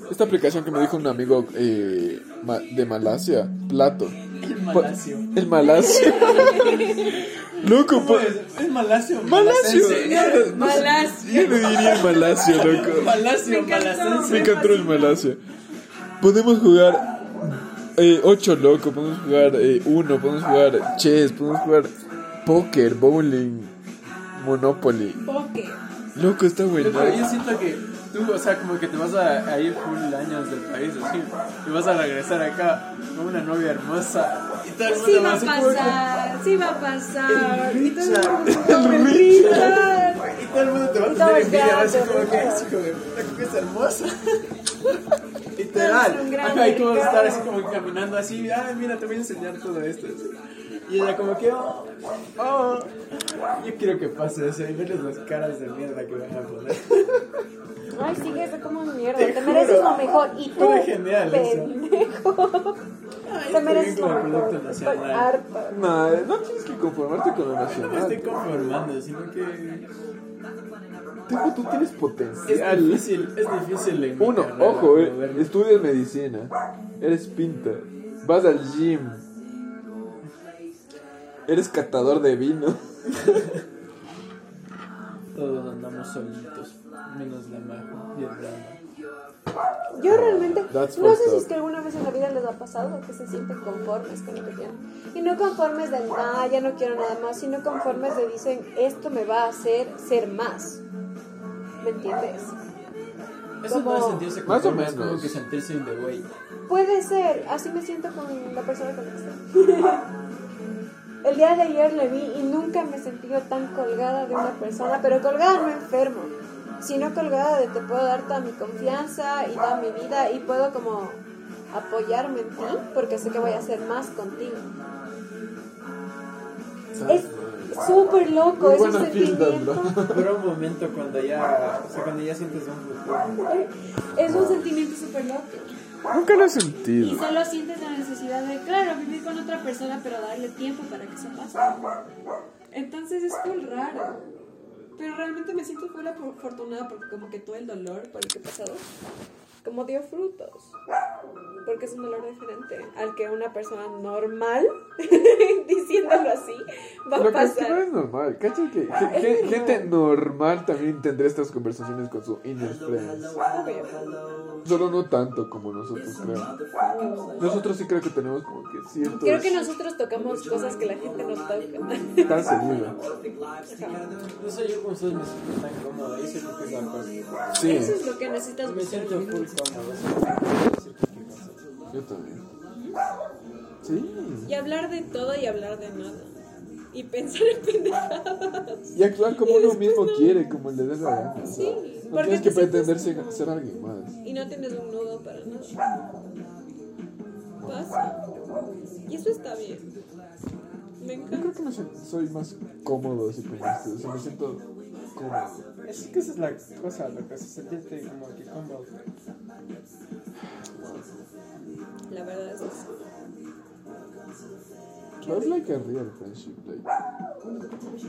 Esta aplicación que me dijo un amigo eh, ma- de Malasia, Plato. El malasio. El Malasia. Loco, po- Es malasio. Malasio. malacense. Malas. Yo le diría el Malasia, loco. Malasio, Me encantó el Malasia. Podemos jugar eh, 8 loco, podemos jugar eh, uno, podemos jugar chess, podemos jugar póker, bowling, Monopoly. Poker. Loco, está bueno. Pero yo siento que tú, o sea, como que te vas a, a ir full años del país, así, y vas a regresar acá con una novia hermosa, y todo el mundo Sí va va a como pasar, sí va a pasar. El Y todo el mundo Richard. como el Richard. Y todo el mundo te va a Y todo tener envidia, va a ser gato, como que es hijo de puta, que es hermosa. Literal. Ajá, y tú vas a estar así como caminando así, ay, mira, te voy a enseñar todo esto. así. Y ella como que, oh, oh. Yo quiero que pase eso y verles las caras de mierda que van a poner. Ay, sigue eso como mierda. Te Te, mereces lo mejor. Y tú, Fue genial eso. pendejo. Ay, Te mereces lo mejor. producto Estoy nacional. harta. No, no tienes que conformarte con lo No me estoy nacional. conformando, sino que tú tienes es potencial. difícil, es difícil en Uno, carrera ojo, eh, estudias medicina, eres pinta, vas al gym. Eres catador de vino. Todos andamos solitos, menos la majo y el drama. Yo realmente That's no sé si es que alguna vez en la vida les ha pasado que se sienten conformes con lo que tienen. Y no conformes de nada, ya no quiero nada más, sino conformes de dicen, esto me va a hacer ser más. ¿Me entiendes? Eso no es sentirse Más o conforme, es como menos. que sentirse in the way. Puede ser, así me siento con la persona con la que estoy. El día de ayer le vi y nunca me he sentido tan colgada de una persona, pero colgada no enfermo, sino colgada de te puedo dar toda mi confianza y toda mi vida y puedo como apoyarme en ti porque sé que voy a hacer más contigo. Es súper loco, es un sentimiento. Pero un momento cuando ya, o sea, cuando ya sientes un futuro. Es un sentimiento súper loco. Nunca lo he Y sentido. solo sientes la necesidad de, claro, vivir con otra persona, pero darle tiempo para que eso pase. Entonces es muy raro. Pero realmente me siento fuera afortunada porque como que todo el dolor por el que he pasado, como dio frutos. Porque es un dolor diferente al que una persona normal, diciéndolo así, va a Lo que es que no pasar. es normal. ¿Cachai que ge- ge- gente normal también tendrá estas conversaciones con su inner friends? Solo no tanto como nosotros, creo. Nosotros sí creo que tenemos como que ciertos... Creo que nosotros tocamos cosas que la gente no toca. Tan seguido. No sé, yo con ustedes me siento tan cómodo. Eso que es la cosa. Sí, Eso es lo que necesitas Me siento full yo también. Sí. Y hablar de todo y hablar de nada. Y pensar en pendejadas. Y actuar como uno mismo quiere, como le dé la gana. Sí, No porque tienes que sientes pretender ser, alguien más. Y no tienes un nudo para nada. Pasa. Y eso está bien. Me Yo encanta. creo que me soy más cómodo así con esto. O sea, me siento Es que esa es la cosa, lo que es sentirte como que cómodo. La verdad es eso. But it's like a real friendship, like,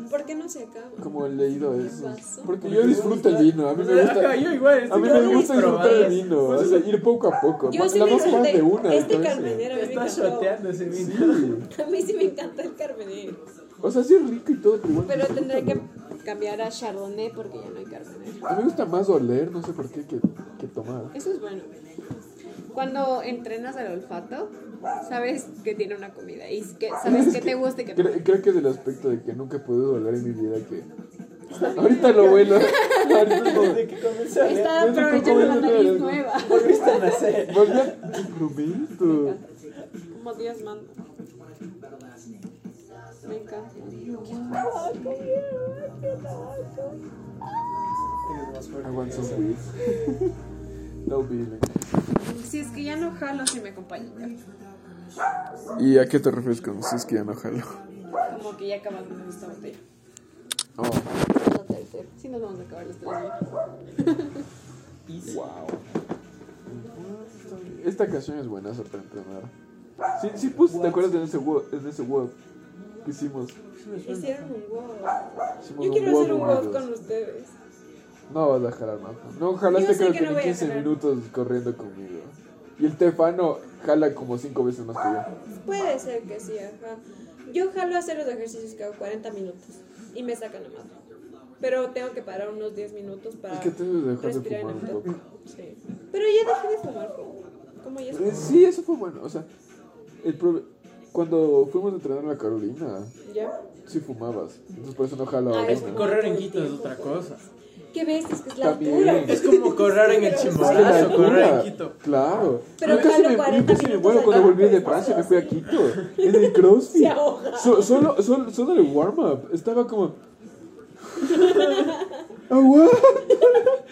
¿Por qué no se acaba? como he leído eso. Porque yo disfruto el vino, a mí me gusta. yo igual. A mí me gusta disfrutar el vino, o sea, ir poco a poco. Yo sí la más de una. Este carmenero Está shoteando ese vino. Sí. A mí sí me encanta el carmenero. O sea, sí es rico y todo, pero igual. Pero tendré que cambiar a chardonnay porque ya no hay carmenero. A mí me gusta más oler, no sé por qué, que, que tomar. Eso es bueno. Cuando entrenas el olfato, sabes que tiene una comida y que sabes que te gusta y que no. Creo, creo que es el aspecto de que nunca he podido oler en mi vida que... Ahorita lo lo Desde que comencé a leer, Está Yo sé aprovechando cómo la nariz nueva. volviste a nacer. Volví a... Te prometo. Como Dios manda. Me encanta. I want some weed. No feeling. Si es que ya no jalo, si me acompaña. ¿Y a qué te refieres con si es que ya no jalo? Como que ya acabamos esta botella. Oh, La tercera. Sí nos vamos a acabar los tres. Wow. Esta canción es buena para entrenar. Sí, sí, pues, ¿te acuerdas de ese WOD, de ese WOD hicimos? Hicieron un wow. Hicimos Yo un quiero hacer un wow con ustedes. No vas a jalar más. No, jalaste creo que que no en voy a 15 jalar. minutos corriendo conmigo. Y el Tefano jala como 5 veces más que yo. Puede ser que sí, ajá. Yo jalo a hacer los ejercicios que hago 40 minutos y me sacan la madre. Pero tengo que parar unos 10 minutos para Es que te de respirar fumar en un el poco. Sí. Pero ya dejé de fumar, como ya Eh, Sí, eso fue bueno. O sea, el proble- cuando fuimos a entrenar a la Carolina, ¿Ya? sí fumabas. Entonces por eso no jalo Ah, es que Correr en Quito es otra cosa. ¿Qué ves? Es que es la También. altura. Es como correr en el chimborazo, correr en Quito. Claro. Pero yo casi me, yo 40 casi me muero cuando volví de Francia, me fui a Quito. En el CrossFit. Se ahoga. So- solo, solo, solo el warm-up. Estaba como... ¡Agua!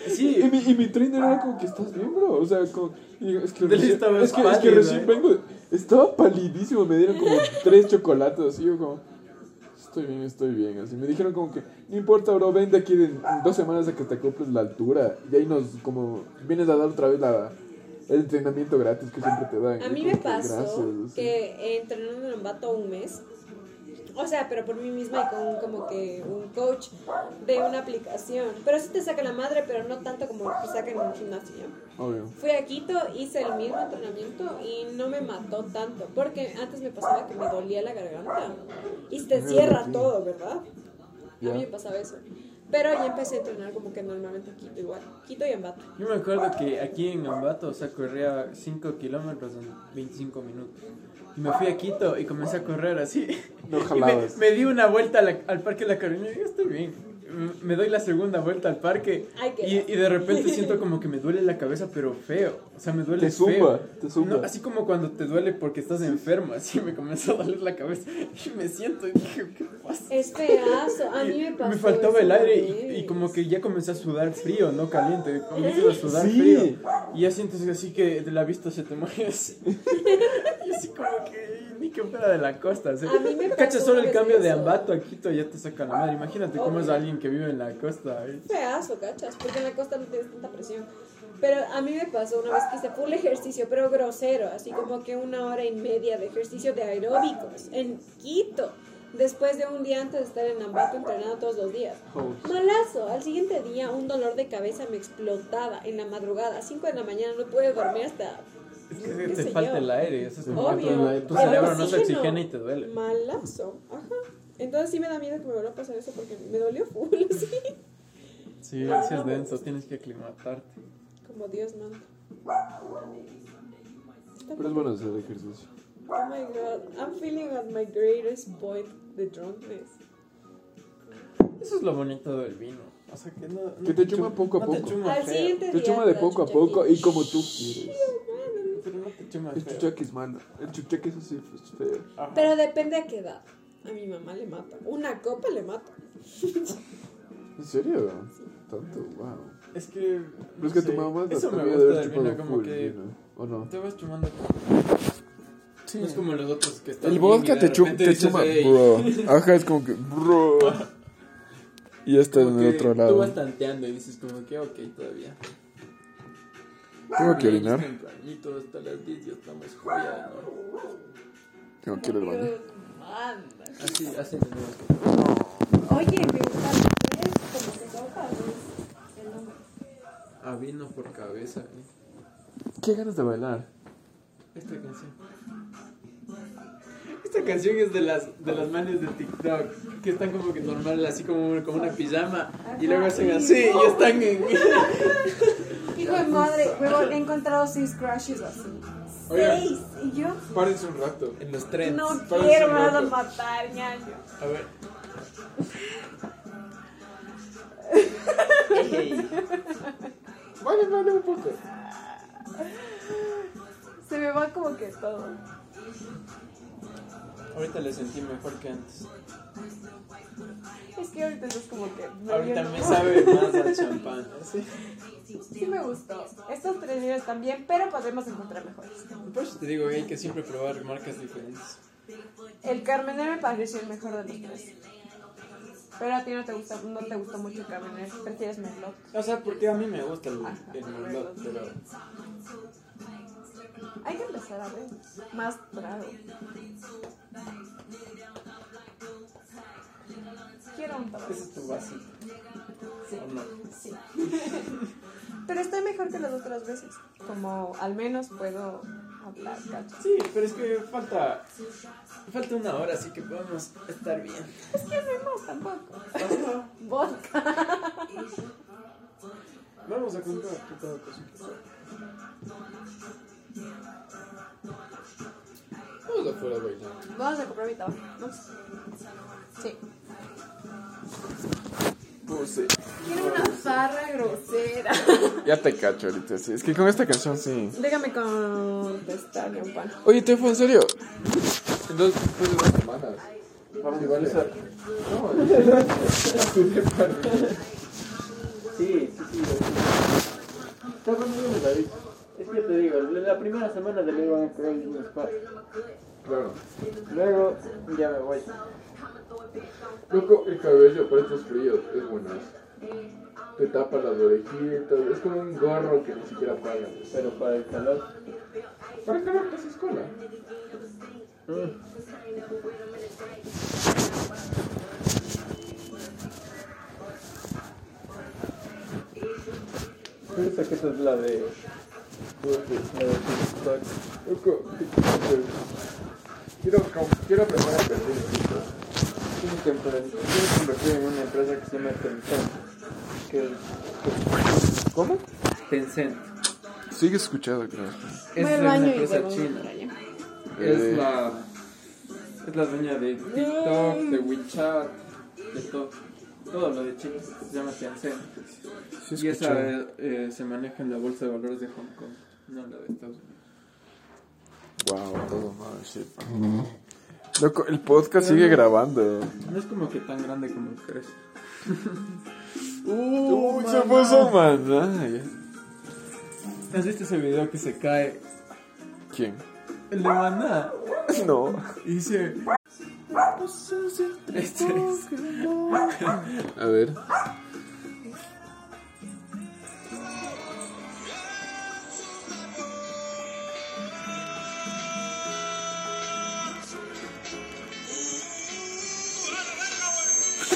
Sí, Y mi, y mi trainer era como que estás bien, bro. O sea, como, es que recién, estaba es que, es que recién ¿eh? vengo. Estaba palidísimo. Me dieron como tres chocolates. Así yo, como, estoy bien, estoy bien. Así me dijeron, como que, no importa, bro, ven de aquí en dos semanas a que te acoples la altura. Y ahí nos, como, vienes a dar otra vez la, el entrenamiento gratis que siempre te dan. A mí me que, pasó gracias, así. que entrenando en Ambato un mes, O sea, pero por mí misma y con como que un coach de una aplicación. Pero sí te saca la madre, pero no tanto como te saca en un gimnasio. Obvio. Fui a Quito, hice el mismo entrenamiento y no me mató tanto. Porque antes me pasaba que me dolía la garganta. Y te cierra todo, ¿verdad? A mí me pasaba eso. Pero ya empecé a entrenar como que normalmente en Quito igual. Quito y Ambato. Yo me acuerdo que aquí en Ambato, o sea, corría 5 kilómetros en 25 minutos. Y me fui a Quito y comencé a correr así. No Y me, di una vuelta la- al Parque La Carolina y digo, estoy bien. Me doy la segunda vuelta al parque y, y de repente siento como que me duele la cabeza, pero feo. O sea, me duele Te zumba, feo. te zumba. No, así como cuando te duele porque estás enfermo, así me comenzó a doler la cabeza. Y me siento y dije, ¿qué pasa? Es feazo. A mí me pasó. faltaba eso el aire y, y como que ya comencé a sudar frío, no caliente. Comencé a sudar Sí. frío. Y ya sientes así que de la vista se te mueve así. y así como que ni que fuera de la costa. ¿sí? A mí me pasó Cacha, solo el cambio de. Ambato a Quito ya te saca la madre. Imagínate cómo es Obvio. Alguien que vive en la costa. ¿eh? feazo, ¿cachas? Porque en la costa no tienes tanta presión. Pero a mí me pasó una vez que hice full ejercicio, pero grosero, así como que una hora y media de ejercicio de aeróbicos en Quito. Después de un día antes de estar en Ambato entrenando todos los días. Malazo, al siguiente día un dolor de cabeza me explotaba en la madrugada, 5 de la mañana, no pude dormir hasta... Es ¿Qué que te falta yo? el aire. Eso es Obvio. tu, cerebro no se oxigena y te duele. Malazo, ajá. Entonces sí me da miedo que me vuelva a pasar eso porque me dolió full. Sí, sí es denso. Tienes que aclimatarte. Como Dios manda. Pero es bueno hacer ejercicio. Oh my god, I'm feeling at my greatest point the drunkenness. Eso es lo bonito del vino. O sea, que no. no Que te chuma poco a no te poco. chuma Al siguiente Te día chuma de la poco a poco y como tú quieres. Pero no te chuma El feo. chuchaqui es malo. El chuchaqui es así, es feo. Ajá. Pero depende a qué edad. A mi mamá le mata. Una copa le mata. ¿En serio? Tanto, wow. Es que. Pero es que tu mamá Eso me gusta haber vino, como full que. ¿O no? Te vas chumando. No es como los otros que están. El vodka de te, chu- repente te chuma, bro. Ajá, es como que, bro. Y ya está en el otro Tú lado. vas tanteando y dices, como que, ok, todavía. Tengo que orinar. es tempranito, hasta las 10 ya estamos joya, ¿no? Tengo que ir al baño. Así, así. Oye, me gusta es como que copa, es el nombre. A vino por cabeza, ¿eh? Qué ganas de bailar. Esta canción. Esta canción es de las de las manes de TikTok que están como que normal, así como, como una pijama y luego hacen así y están en. Hijo de madre, huevón, he encontrado seis crashes así. Seis. Y yo Párense un rato. en los trends. no Parece quiero, me vas a matar, ñaño. A ver. Vale, vale un poco. Se me va como que todo. Ahorita le sentí mejor que antes. Es que ahorita es como que. Ahorita me sabe más al champán. ¿sí? Sí me gustó. Estos tres videos también, pero podemos encontrar mejores. Por eso te digo que hay que siempre probar marcas diferentes. El Carmener me pareció el mejor de los tres. Pero a ti no te gusta, no te gustó mucho el Carmener, prefieres Merlot. O sea, porque a mí me gusta el, Ajá. el merlot, pero Hay que empezar a ver más trago. Quiero un tabaco. ese es tu. Sí. ¿O no? Sí. Pero estoy mejor que las otras veces. Como al menos puedo hablar, cacho. Sí, pero es que falta falta una hora, así que podemos estar bien. Es que no hemos tampoco. Vodka. Vamos a comprar tu tabaco. Vamos afuera a bailar. Vamos a comprar mi tabaco. Vamos. Sí. No sé. Quiero una farra grosera. Ya te cacho ahorita, sí. Es que con esta canción sí. Déjame contestar, un pan. Oye, Tefo, en serio. Entonces, después de dos semanas. Vamos Sí, vale. Sí, sí, sí. Está conmigo me David. Es que te digo, la primera semana de ley van a. Claro. Luego ya me voy. Loco, el cabello para estos fríos es buenazo. Te tapa las orejitas, es como un gorro que ni siquiera pagan. Pero para el calor. ¿Para el calor pues, te haces cola? Mm. Piensa que esa es la de. La de TikTok. Loco, quiero, quiero aprender a perder que invertir en una empresa que se llama Tencent. Que ¿Cómo? Tencent. Sí, he escuchado, creo. Es Voy al una baño y empresa vuelvo china. para allá. Es Eh. la. Es la dueña de TikTok, de WeChat, de todo. Todo lo de China. Se llama Tencent. Sí, Y esa escuchado. eh, se maneja en la bolsa de valores de Hong Kong, no la de Estados Unidos. Wow, todo mal, shit. Loco, el podcast sigue grabando. No es como que tan grande como crees. Uy, se puso man. ¿Has visto ese video que se cae? ¿Quién? El de Maná. No. Y dice. Este es. A ver.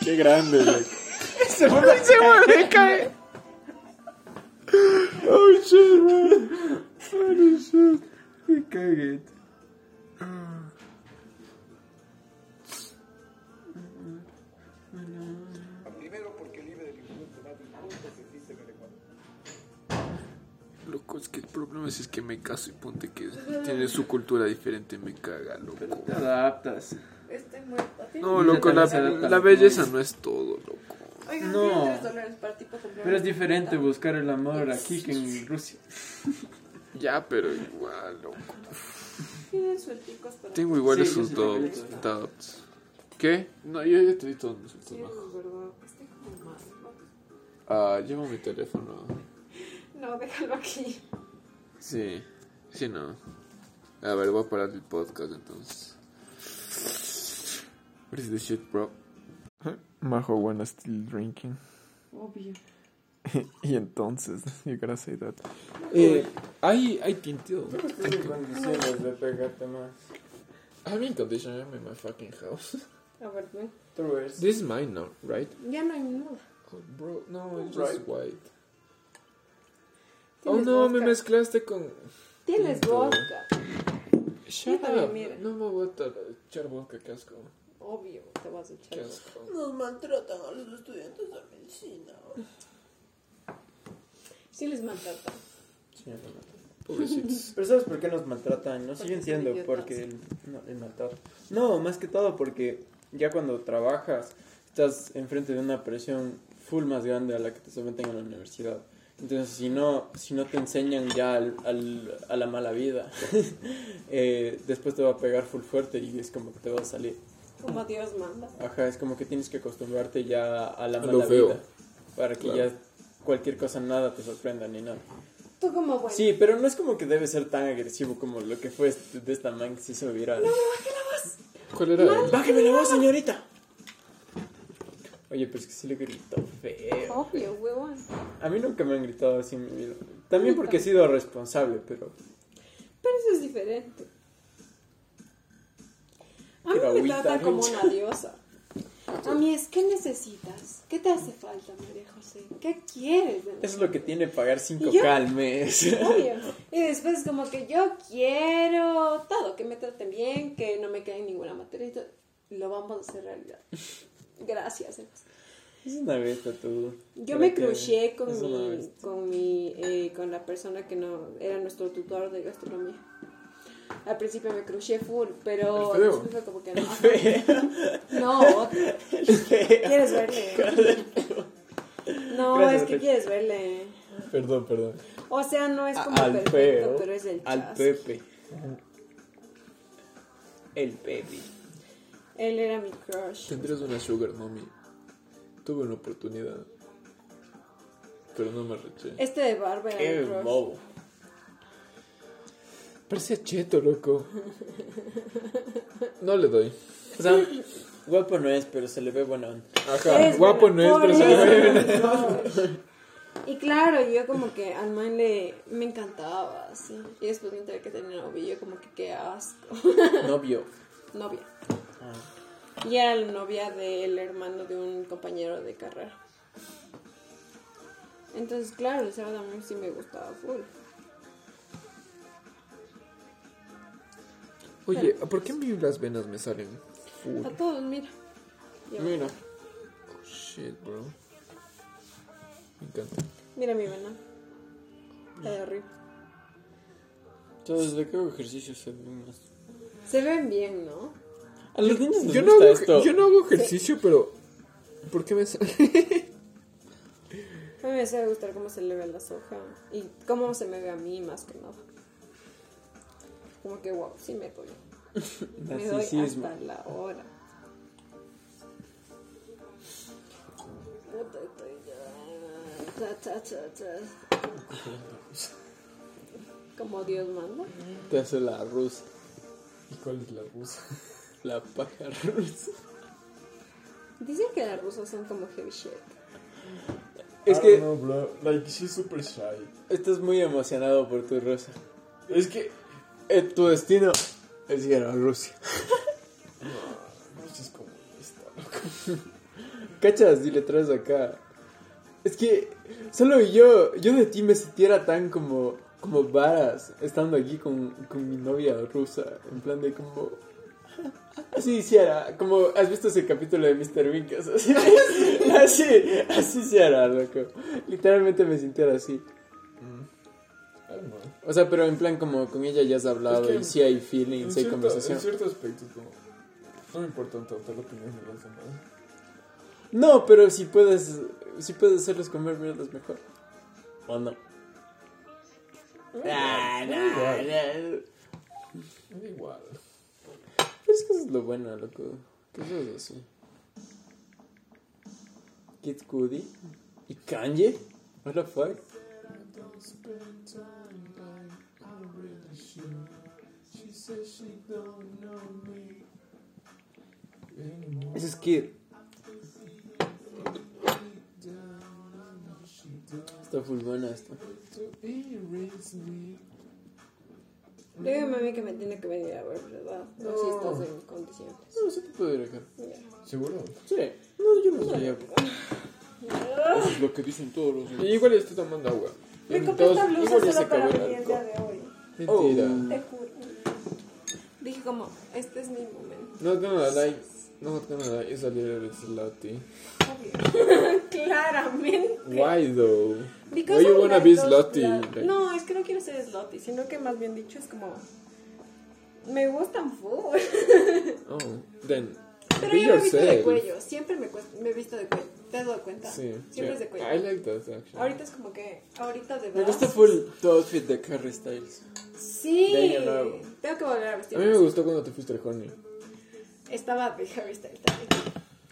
Qué grande, loco. Se vuelve a caer. Oh shit, man. Holy shit. Me cagué. Primero porque libre del más impuestos existe en el Ecuador. Loco, es que el problema es, es que me caso y ponte que tiene su cultura diferente, me caga, loco. Te adaptas. Estoy muerta. No, loco, la, la belleza no es todo, loco. Oigan, No. no. 3 dólares para tipo comprar Pero es diferente buscar el amor aquí que en Rusia. Ya, pero igual, loco. Tienen suelticos para Tengo igual Sí, esos doubts. ¿Qué? No, yo ya te di todos mis Sí, es verdad. Estoy como mal. Ah, llevo mi teléfono. No, déjalo aquí. Sí, sí, no. A ver, voy a parar el podcast entonces. What is this shit, bro? Majo wanna still drinking. Obvio. y entonces, you gotta say that. Eh, hay, hay tintido. Estoy en condiciones de pegarte más. I have conditioner in my fucking house. A ver, ven. This is mine now, right? Ya no hay nada. Oh, bro, no, it's just white. Oh no, me mezclaste con. Tienes Tinto. vodka. Shut up. mira. No me voy a echar vodka, qué asco. Obvio, te vas a echar. Nos maltratan a los estudiantes de medicina. Sí les maltratan. Pobrecitos. Pero ¿sabes por qué nos maltratan? No son siendo idiotas. porque el, no, el maltrato. No, más que todo porque ya cuando trabajas estás enfrente de una presión full más grande a la que te someten en la universidad. Entonces, si no, si no te enseñan ya al, al- a la mala vida, eh, después te va a pegar full fuerte y es como que te va a salir. Como Dios manda. Ajá, es como que tienes que acostumbrarte ya a la mala feo. vida. Para que Claro. ya cualquier cosa, nada te sorprenda ni nada. Tú como bueno. Sí, pero no es como que debe ser tan agresivo como lo que fue este- de esta man que se hizo viral. ¿Cuál era? ¡Bájeme la voz, señorita! Oye, pero es que sí le gritó feo. Obvio, huevón. A mí nunca me han gritado así en mi vida. También porque he sido responsable, pero... Pero eso es diferente. A mí Quiero me trata como una diosa. A mí es, ¿qué necesitas? ¿Qué te hace falta, María José? ¿Qué quieres? de es lo que tiene pagar 5K ¿Y yo? al mes. Obvio. Y después es como que yo quiero todo, que me traten bien, que no me quede ninguna materia. y todo. Lo vamos a hacer realidad. Gracias. Es una beta tú. Yo ¿Para me qué? crucé con mi, con mi, eh, con la persona que no era nuestro tutor de gastronomía. Al principio me crucé full, pero ¿El después fue como que no. No. ¿Quieres verle? No, Gracias, es que quieres verle. Perdón, perdón. O sea, no es como al perfecto, feo. pero es el Al chas. Pepe. El Pepe. Él era mi crush. Tendrías una sugar mommy. Tuve una oportunidad. Pero no me arreché. Este de barba era Qué mi crush. bobo. Parecía cheto, loco. No le doy. O sea, guapo no es, pero se le ve buena onda. Ajá, Es guapo bueno, no es, pero se le ve. Y claro, yo como que al man le me encantaba, así. Y después me enteré que tenía novio y yo como que qué asco. Novio. novia. Y era la novia del hermano de un compañero de carrera. Entonces, claro, el sábado a mí sí me gustaba full. Oye, ¿por qué a mí las venas me salen full? A todos, mira. Ya. Mira. Shit, bro. Me encanta. Mira mi vena. La de arriba. Entonces, ¿de qué hago ejercicio se ven más? Se ven bien, ¿no? A los niños les Yo no, gusta hago, esto. yo no hago ejercicio, pero. ¿Por qué me sale? A mí me suele gustar cómo se le ve la soja y cómo se me ve a mí más que nada. Como que wow, sí me doy. Me doy hasta la hora. Puta, estoy ya. Como Dios manda. Te hace la rusa. ¿Y cuál es la rusa? La paja rusa. Dicen que las rusas son como heavy shit. Es I que know, bro. Like, she's super shy. estás muy emocionado por tu rusa. Es que. Tu destino es ir a Rusia. No, no es loco. ¿Cachas? Y le traes acá. Es que solo yo, yo de ti me sintiera tan como, como varas estando aquí con, con mi novia rusa. En plan de como. Así hiciera, como has visto ese capítulo de Mr. Winkles, así, así, así hiciera, loco. Literalmente me sintiera así. O sea, pero en plan como con ella ya has hablado Es que y sí hay feelings, hay cierto, conversación. en cierto aspecto, es como. No me importa tanto la opinión de los demás. No, pero si puedes, si puedes hacerles comer mierda es mejor. ¿O no? Ah, da igual. no. Me da igual. Pero es que eso es lo bueno, loco. Que eso es así. Kid Cudi y Kanye. What the fuck? Ese es Kid. Está full buena esta. Dígame a mí que me tiene que venir a ver, ¿verdad? No, si estás en condiciones. No, sí te puedo ir acá. ¿Seguro? Sí. No, yo no sabía. Eso es lo que dicen todos los Y igual estoy tomando agua. Me compré esta blusa solo para Mentira. Te juro. Dije como, este es mi momento. Not gonna lie. Not gonna lie. Is a little slutty. Obvio. Claramente. Why though? Because Why you wanna like be slutty? Like- No, es que no quiero ser slutty, sino que más bien dicho es como. Me gustan full. Oh, then. Pero be yo me he visto de yourself. cuello. Siempre me, me he visto de cuello. ¿Te has dado cuenta? Sí. Siempre es de cuello. I like that actually. Ahorita es como que. Ahorita de Me verdad. gusta full tu outfit de Harry Styles. Sí. de año nuevo. Tengo que volver a A vestir. mí me gustó cuando te fuiste al honey. Estaba de Harry Styles también.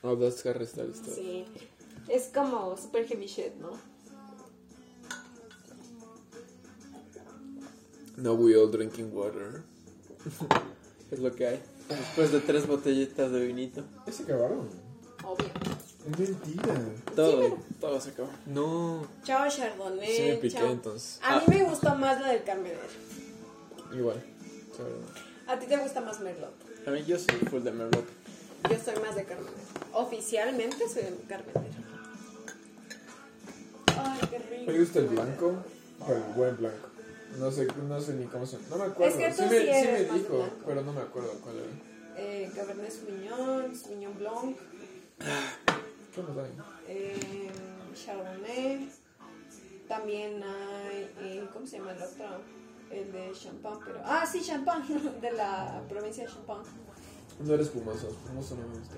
Oh, that's Harry Styles. Sí. Es como super heavy shit, ¿no? No, we all drinking water. Es lo que hay. Después de tres botellitas de vinito. ¿Ya se acabaron? Obvio. Es mentira. Todo, todo se acabó. No. Chao Chardonnay. Sí me piqué chao. entonces. A mí me gustó más la del Carmenero. Igual. A ti te gusta más Merlot. A mí yo soy full de Merlot. Yo soy más de Carmenero. Oficialmente soy de Carmenero. Ay, qué rico. ¿Me gusta el blanco? O el buen blanco. No sé, no sé ni cómo se No me acuerdo. Es que tú sí me, sí me dijo, blanco. pero no me acuerdo cuál era. Eh, Cabernet Sauvignon, Sauvignon Blanc, ¿Qué más hay? Eh, Chardonnay. También hay, eh, ¿cómo se llama el otro? El de Champagne, pero... Ah, sí, Champagne, de la provincia de Champagne. No eres espumoso, espumoso no me gustó.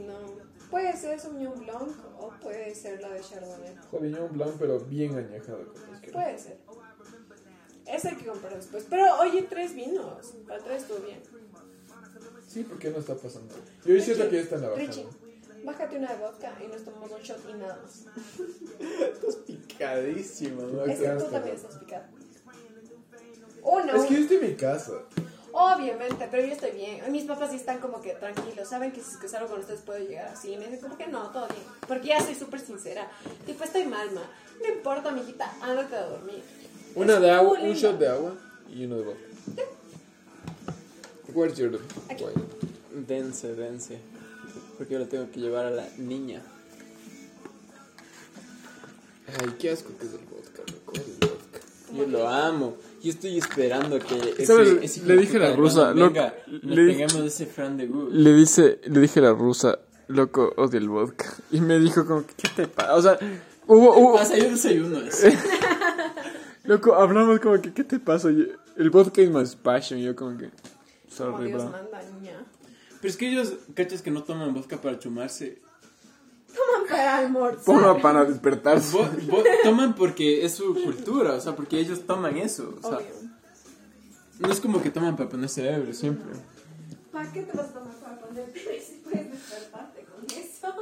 No. Puede ser Sauvignon Blanc o puede ser la de Chardonnay. Sauvignon Blanc, pero bien que. Puede ser. Ese hay que comprar después. Pero oye, tres vinos. Para tres estuvo bien. Sí, porque no está pasando. Y hoy siento que ya está en la bajada. Richie, bájate una de vodka y nos tomamos un shot y nada más. Estás picadísima, ¿no? Es que tú también estás picado. Uno, Es que yo estoy en mi casa. obviamente, pero yo estoy bien. Mis papás sí están como que tranquilos, saben que si es que salgo con ustedes puedo llegar así. Y me dicen como que no, todo bien. Porque ya soy súper sincera. Tipo, estoy mal, ma. No importa, mijita, ándate a dormir. Una Es de agua, muy un lindo. shot de agua y uno de vodka. Where's your Aquí. wine? Dense, dense. Porque yo lo tengo que llevar a la niña. Ay, qué asco que es el vodka, loco. El vodka. Yo lo amo. Yo estoy esperando que ¿Sabes? ese, ese hijo Le de dije a la rusa, cuando loco, venga, nos le tengamos ese Fran de Gus. Le dice, le dije a la rusa, loco, odio el vodka. Y me dijo como, que, ¿qué te pasa? O sea, hubo, hubo, Pasa, yo desayuno eso. loco, hablamos como que, ¿qué te pasa? Y el vodka es más passion. Yo como que, Como sorry, Dios bro. manda, niña. Pero es que ellos, cachas que no toman vodka para chumarse. Toman para almorzar. Ponlo para despertarse. Vo- vo- toman porque es su cultura, o sea, porque ellos toman eso. O sea, Obvio. no es como que toman para ponerse ebrio siempre. ¿Para qué te vas a tomar para ponerte si puedes despertarte con eso?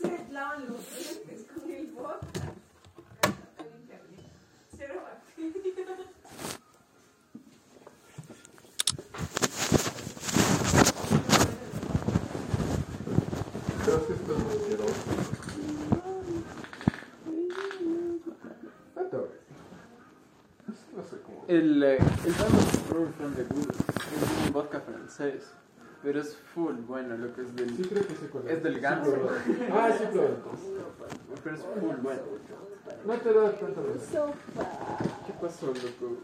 Se lavan los con el vodka. Cero bacterias. El, eh, el from the Good es un vodka francés, pero es full bueno, lo que es del, Sí, creo que sé cuál es del ganso, Ah, sí, pero. pero es full bueno. No te das cuenta de ¿Qué pasó, loco?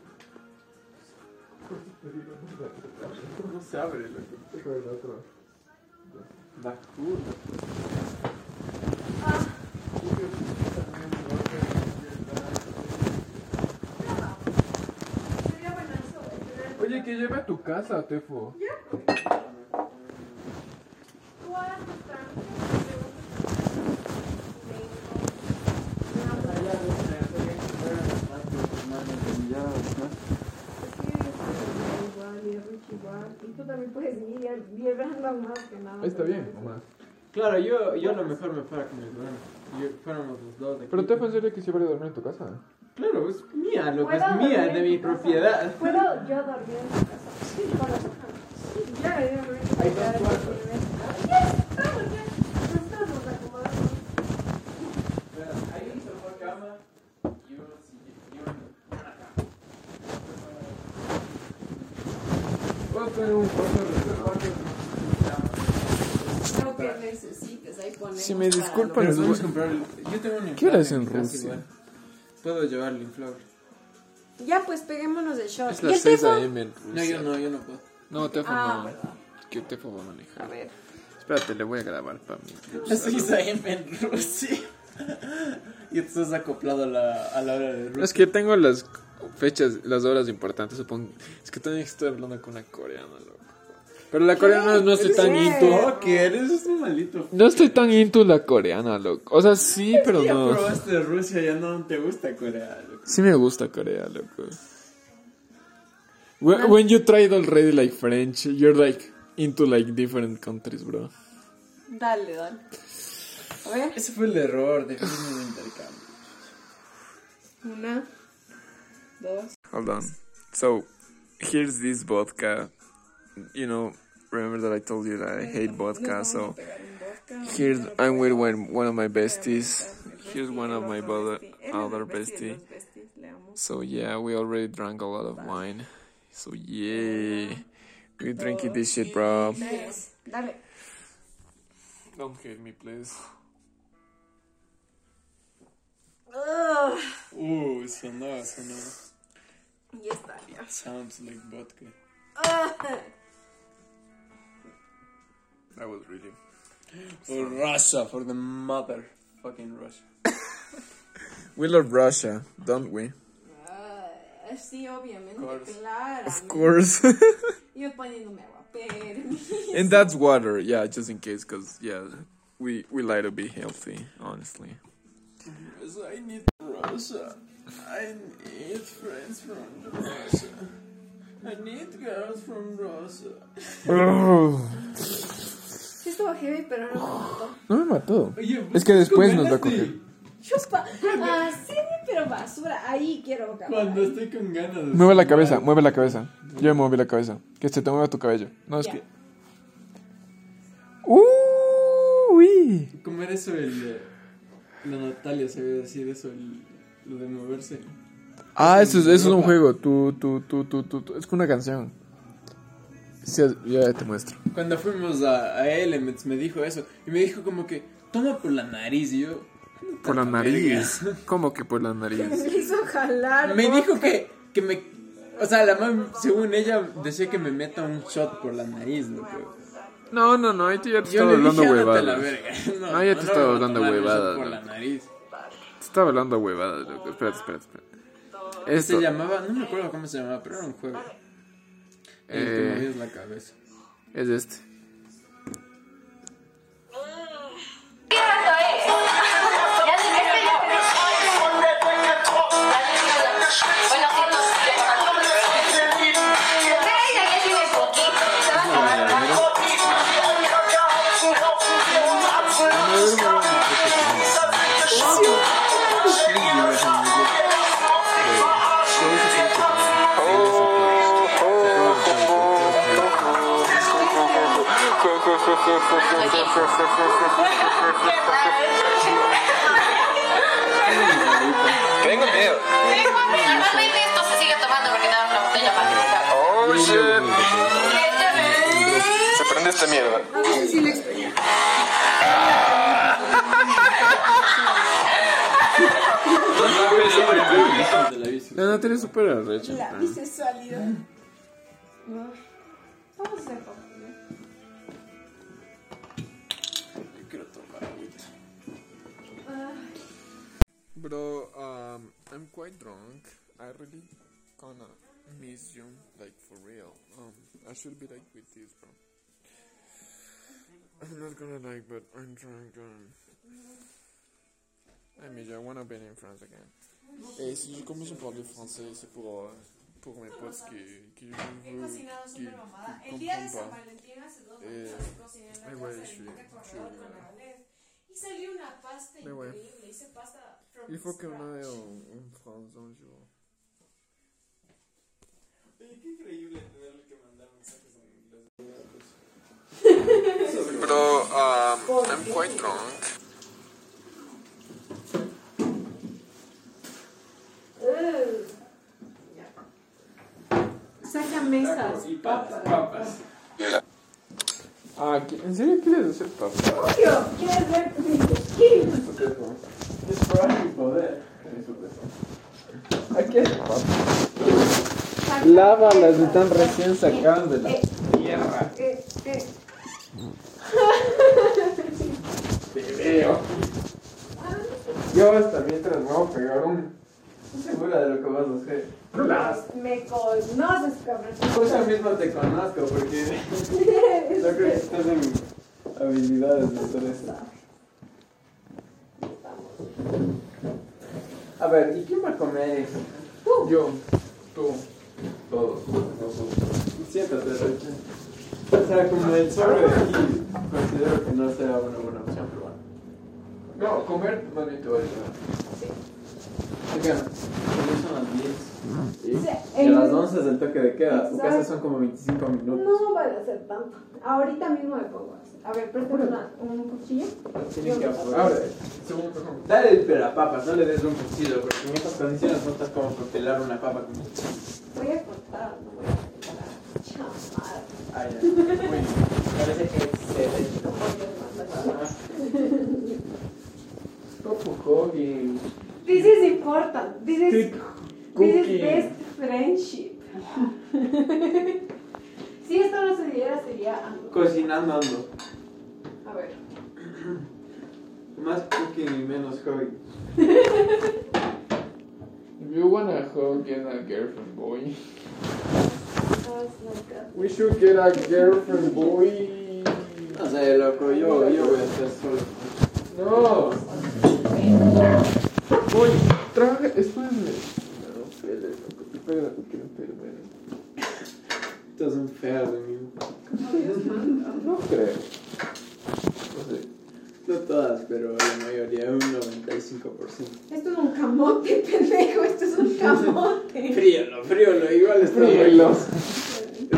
No se abre, loco. Da. Sería buenazo, tener- Oye, que lleve a tu casa, Tefo. Igual, y tú también puedes ir, más que nada. Está bien, mamá. Claro, yo, yo a lo mejor me fuera con mi hermano. Yo fuéramos los dos de aquí. Pero Tefo, ¿en serio que se a dormir en tu casa? Claro, es mía, lo que es ¿Puedo mía, dormir de en mi tu casa? propiedad. ¿Puedo yo dormir en tu casa? Sí, con hojas. Sí, ya, ya, ya. Hay dos cuartos. Ya, estamos, ya. Nos estamos acomodando. Ahí un sofá cama y uno sillón. Puedo tener un cuarto reservado. Lo que necesites, ahí ponemos. Si me disculpan, les comprar. Yo tengo un ¿Qué hora es en casa Rusia? Puedo llevar el inflable. Ya, pues peguémonos el shot. Es ¿Y el las 6 Tefo? a.m. en No, Rusia. yo no, yo no puedo. No, Tefo Ah, no. verdad. Que Tefo va a A manejar. ver. Espérate, le voy a grabar para mí. Así es ahí en Rusia. Y tú estás acoplado a la, a la hora de Rusia. Es que tengo las fechas, las horas importantes, supongo. Es que también estoy hablando con una coreana, loco. Pero la coreana no estoy tan into. ¿qué eres? Es un malito. No estoy tan into la coreana, loco. O sea, sí, pero ya no. probaste Rusia, ya no te gusta Corea. loco. Sí me gusta Corea, loco. When, when you tried already like French, you're like into like different countries, bro. Dale, dale. A ver. Ese fue el error de un intercambio. Una, dos. Hold on. So, here's this vodka. You know, remember that I told you that I hate vodka, so here's I'm with one, one of my besties. Here's one of my brother, other bestie. So yeah, we already drank a lot of wine. So yeah, we drinking this shit, bro. Tres. Dale. Don't hate me, please. Ugh. Sonó, sonó. Ya está, ya. Sounds like vodka. Ugh. That was reading. For Russia, for the mother fucking Russia. We love Russia, don't we? Ah, sí, obviamente, claro. Of course. Yo poniéndome agua, permiso. and that's water, yeah, just in case, cause yeah, we we like to be healthy, honestly. Yes, I need Russia. I need friends from Russia. I need girls from Russia. Sí estuvo heavy, pero no me mató. No me mató. Oye, Es que después nos va a coger. Chupa. Ah, sí, pero basura. Ahí quiero acabar. Cuando estoy con ganas de. Mueve la cabeza, mueve la cabeza. Yo moví la cabeza. Que se te mueva tu cabello. No, es Ya. que. Uy. Comer eso, el. La Natalia se ve decir eso, el, lo de moverse. Ah, eso es, eso es un juego. Tú, tú, tú, tú, tú, tú. Es una canción. Sí, ya te muestro. Cuando fuimos a, a Elements me dijo eso. Y me dijo como que, toma por la nariz. Y yo. Por la "Tanta nariz. verga". ¿Cómo que por la nariz? Me hizo jalar. Me boca. dijo que, que me. O sea, la mam, según ella, decía que me meta un shot por la nariz, loco. No, no, no. Ahí te- ya te Yo estaba hablando dije, ándate a la huevadas. verga. No, Ah, ya te no estaba hablando huevadas, Por ¿no? la nariz. Te estaba hablando huevadas, loco. Espérate, espérate, espérate. Esto. Se llamaba, no me acuerdo cómo se llamaba, pero era un juego. El que Eh. movías la cabeza. Es este. Tengo miedo. Normalmente esto se sigue tomando porque nada una botella para Oh shit. Se prende esta mierda. De la bici. La Natalia es súper arrecha. La ¿no? bisexualidad. No. Vamos a hacer poco. Bro, um, I'm quite drunk. I really gonna miss you, like for real. Um, I should be like with this, bro. I'm not gonna like, but I'm drunk. Um, I miss you. I wanna be in France again. Et si je commence à parler français, c'est pour, euh, pour mes potes qui, qui je He veux, cocinado qui, súper mamada. qui El día de comprennent pas. Valentín hace dos años cociné en la casa ouais, je suis- je suis- Corredor con Aranés. Y salió una pasta Mais ouais. Hice pasta from Il faut qu'on aille en, en France un jour. Oye, qué increíble tenerle que mandar mensajes en inglés. Bro, um, I'm quite drunk. Sácame esas Y papas, papas. Ah, ¿qui- ¿en serio quieres hacer papá? Obvio, ¿quieres ver? Es para mi poder. Aquí hay. Lávalas, están recién sacadas de la tierra. Eh, eh. Te veo. Yo hasta mientras me voy a pegar un. Estoy segura de lo que vas a hacer. Me conoces, cabrón. Pues yo mismo te conozco porque yo creo que estás en habilidades de hacer esto. A ver, ¿y quién va a comer? Yo, tú, todos. Siéntate, Rocha. O sea, como el sobre aquí, considero que no será una buena opción, pero bueno. No, comer más bien te va a ayudar. Oigan, ya son las 10. Y, Sí, a las el- 11 es el toque de queda. Tu casa son como 25 minutos. No vale hacer tanto. Ahorita mismo me pongo a hacer. A ver, préstame un cuchillo. Tienen que apurar. Dale el papa, no le des un cuchillo, porque en estas condiciones no estás como para pelar una papa con Voy a cortar, no voy a cortar. Chamar. Ah, ya. Parece que se le Topo Hogging. This is important. This is, this is best friendship. si esto no se diera, sería algo. Cocinando ando. A ver. Más cooking y menos hogging. If you wanna hug, get a girlfriend, boy. We should get a girlfriend, boy. No sé, loco, yo, yo voy a estar solo. No. Boy, trabaja, espérame. No, espérame, loco, te pega la cualquier enfermera. creo. No sé. No todas, pero la mayoría, un 95%. Esto es un camote, pendejo. Esto es un camote. Fríolo, fríolo, igual está Fríelo. rico.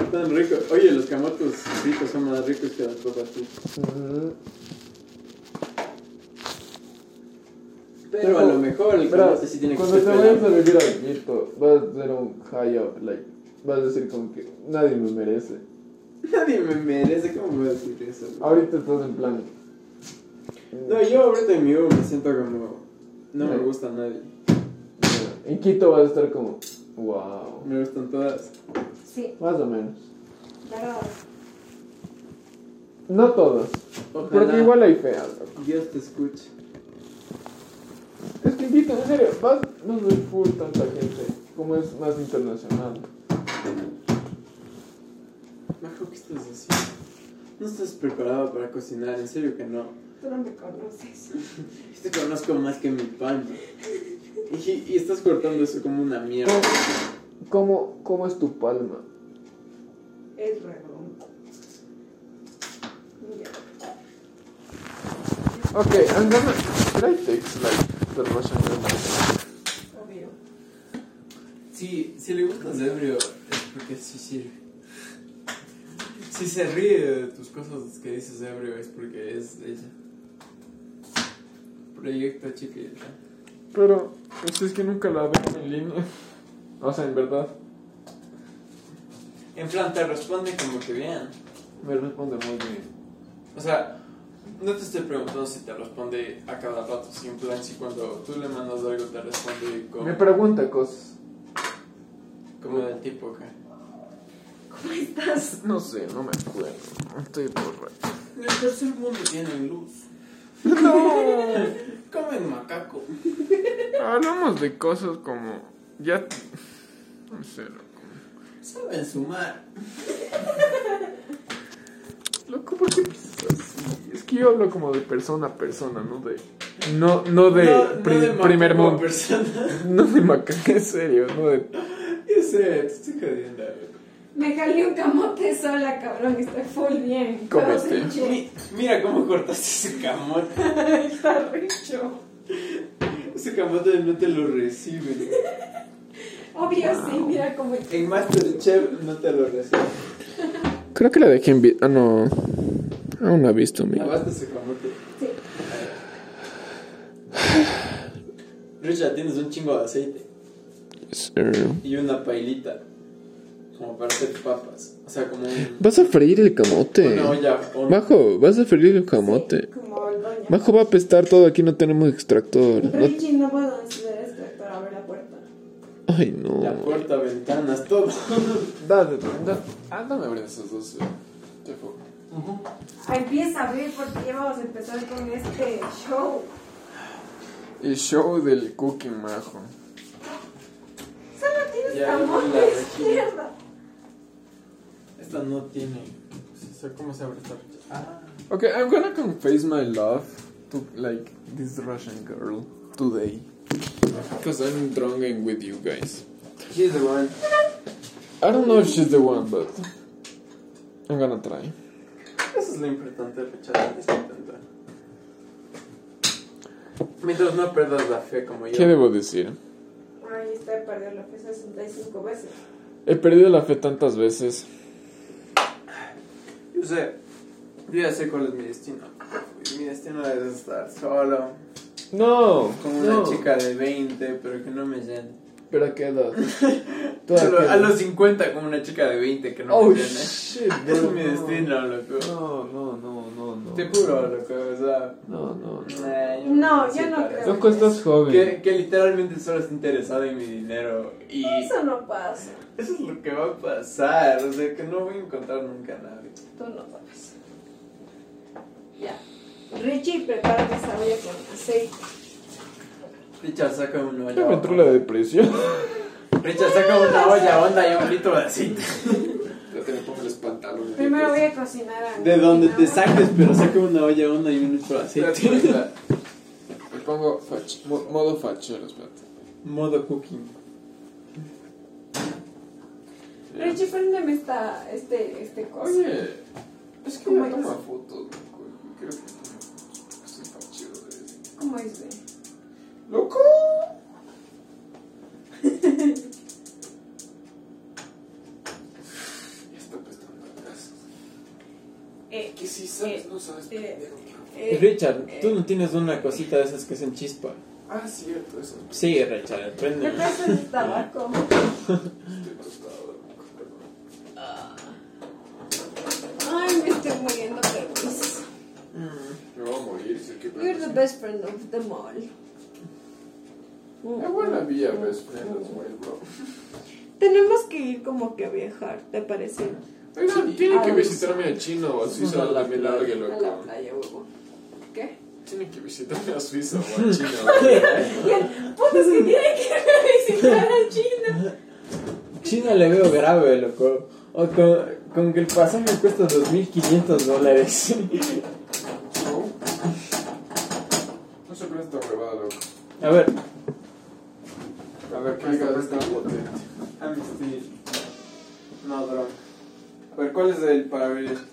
Están ricos. Oye, los camotes fritos son más ricos que las papas fritas. Pero a lo mejor el Verás, camote sí tiene que cuando ser te vayas a pelado. vivir a Quito, vas a tener un high up, like, vas a decir como que nadie me merece. Nadie me merece, ¿cómo voy a decir eso? Ahorita estás en plan. No, yo ahorita en mi U me siento como. No me gusta nadie. En Quito vas a estar como, wow. Me gustan todas. Sí, Más o menos. pero. No todas. Ojalá Porque igual hay feas. Dios te escuche. Es que en Quito, en serio, vas, no soy full tanta gente. Como es más internacional. Majo, ¿qué estás haciendo? No estás preparado para cocinar, en serio que no. Tú no me conoces. Te conozco más que mi pan. Y, y estás cortando eso como una mierda. ¿Cómo, cómo es tu palma? Es redondo. Ya. Okay, I'm gonna. Should I fix like the Russian? Obvio. Sí, si le gustas ebrio es porque sí sirve. Si se ríe de tus cosas que dices ebrio es porque es ella. Proyecto chiquita. Pero pues es que nunca la veo en línea. O sea, en verdad. En plan, te responde como que bien. Me responde muy bien. O sea, no te estoy preguntando si te responde a cada rato, si en plan, si cuando tú le mandas algo te responde como, Me pregunta cosas. como del tipo que... ¿Cómo estás? No sé, no me acuerdo. Estoy borracho. En el tercer mundo tienen luz. Comen macaco. Hablamos de cosas como. Ya. No sé, loco. Saben sumar. Loco, ¿por qué piensas así? Es que yo hablo como de persona a persona, no de. No, no de, No- no de primer mundo. persona. No de macaco, en serio, no de. Yo sé, te estoy jodiendo. Me jalé un camote sola, cabrón. Estoy full bien. Cómete. Hinchó. Mi- Mira cómo cortaste ese camote. Está rico. Ese camote no te lo recibe. Obvio, sí. Mira cómo. En Masterchef no te lo recibe. Creo que la dejé en. Ah, no. Aún no ha visto, mi. Lavaste ese camote. Sí. Richard, tienes un chingo de aceite. Sir. Y una pailita. Como para hacer papas. O sea, como un, Vas a freír el camote. una olla. o- Bajo, vas a freír el camote. Como el. Bajo va a apestar todo, aquí no tenemos extractor. No- Richie, no puedo encender para abrir la puerta. Ay, no. La puerta, ventanas, todo. Dale, dale. Ah, dame abrir esos dos. Te fue. Ah, Empieza a abrir porque ya vamos a empezar con este show. El show del cookie majo. Solo tienes Ya, camote izquierda. Esta no tiene. O sea, ¿Cómo se abre esta? Ah. Okay, I'm gonna confess my love to like this Russian girl today. Because I'm drunk and with you guys. She's the one. I don't know if she's the one, but I'm gonna try. Eso es lo importante, Richard. Es intentar. Mientras no perdas la fe como yo. ¿Qué debo decir? Ay, este perdió la fe 65 veces. He perdido la fe tantas veces. Yo sé. Yo ya sé cuál es mi destino. Mi destino es estar solo. No, Con una chica de 20, pero que no me llene. ¿Pero a qué edad? ¿Tú A, a lo- qué a edad? los 50 con una chica de 20 que no Oh me llene. shit, Ese es bro, mi no. destino, loco. No, no, no, no, no. Te juro, loco. O sea. No, no, no. nah, yo No, yo no creo. Loco, estás joven. Que, que literalmente solo está interesado en mi dinero. Y Eso no pasa. eso es lo que va a pasar. O sea, que no voy a encontrar nunca a nadie. Tú no sabes. Ya. Richie, prepárame esa olla con aceite. Richard, saca una olla. Ya me entró la depresión. Richard, saca una olla honda y un litro de aceite. Ya te me pongo los pantalones. Primero voy a cocinar a De donde te saques pero saca una olla honda y un litro de aceite. Me pongo fach- mo- modo fachero, espérate. Modo cooking. Richie, préndeme esta, este, este coso. Oye, Es que ¿Cómo ella toma es? fotos, Creo que estoy tan chido de en. ¿Cómo es, güey? ¡Loco! Ya está prestando atrás. Eh, Que si sabes, eh, no sabes eh, pendejo. eh, Richard, eh, tú no tienes una cosita de esas que hacen chispa. Ah, cierto, eso. Sí, Richard, prende. tabaco. Estoy tostado, loco, perdón. Ay, me estoy muriendo, pero pues. Me voy a morir, sé que You're the best friend of them all. I wanna be a best friend as well, bro. Tenemos que ir como que a viajar, ¿te parece? Oigan, tienen que visitarme a China o a Suiza, a la me largue, A la loco. playa, huevo. ¿Qué? Tienen que visitarme a Suiza o a China, ¿verdad? Putas que tiene que visitar a China. China le veo grave, loco. O con, con que el pasaje cuesta 2.500 dólares. No. No se presta huevada, loco. A ver. Ver, ¿qué diga está potente? I'm still no drunk. A ver, ¿cuál es el para abrir esto?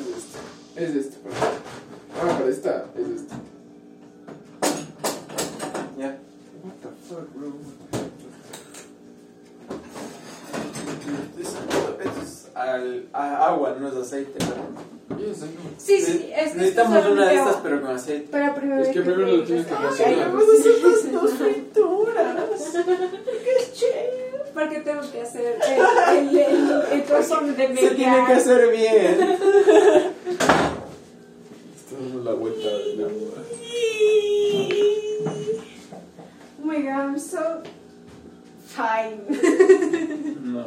Es este. Es este, para Ah, para esta. Es este. Ya. What the fuck, bro? Esto es al, a- agua, no es aceite. know. Sí, sí, es que Necesitamos una de estas, pero con aceite. Pero primero Es que primero lo tienes que Ay, cocinar. vamos a hacer las dos frituras. ¡Qué chévere! Porque tengo que hacer el, el, el, el corazón de media. Se tiene que hacer bien. Está dando la vuelta de la. Oh my god, I'm so fine. No.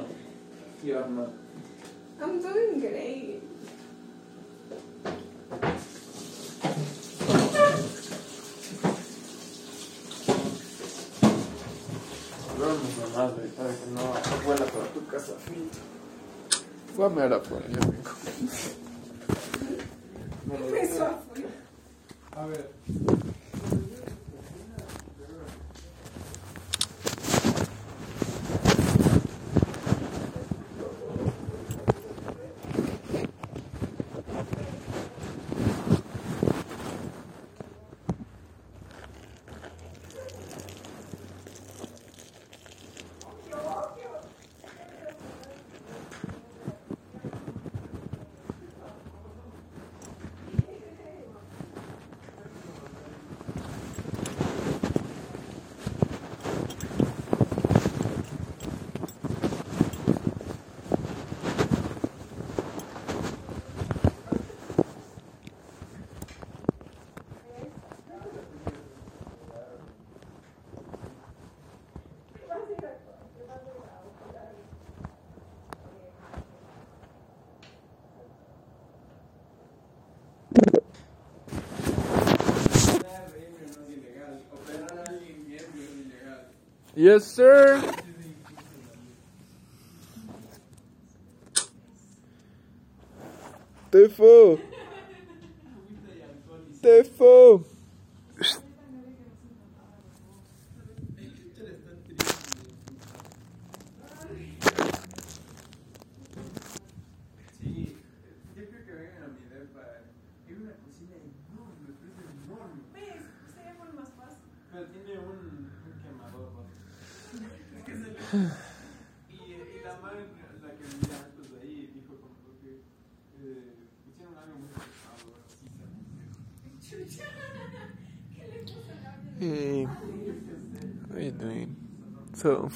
You're not. I'm doing great. Vamos para que no vuela para tu casa. Voy a mirar afuera, ya vengo. Eso afuera. A ver. Yes, sir. Tefo. Tefo. Sí, Hey, how you doing? So,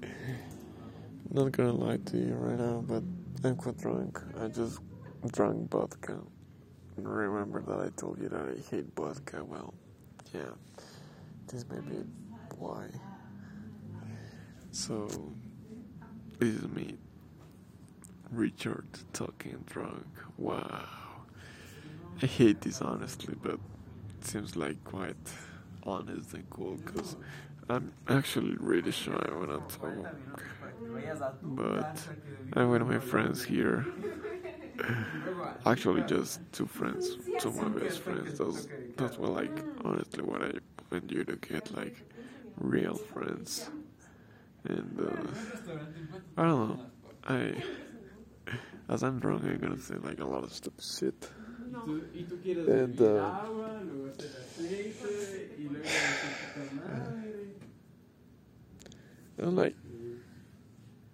not gonna lie to you right now, but I'm quite drunk. I just drank vodka. Remember that I told you that I hate vodka? Well, yeah, this may be why. So, this is me, Richard, talking drunk. Wow. I hate this honestly, but it seems like quite honest and cool because I'm actually really shy when I talk. But I'm with my friends here. Actually, just two friends, two of my best friends. That's that's what like honestly what I want you to get like real friends. And uh, I don't know. I As I'm drunk, I'm gonna say like a lot of stupid shit. Tú- y tú quieres And, uh, agua, luego hacer aceite, y luego hacer madre. I'm like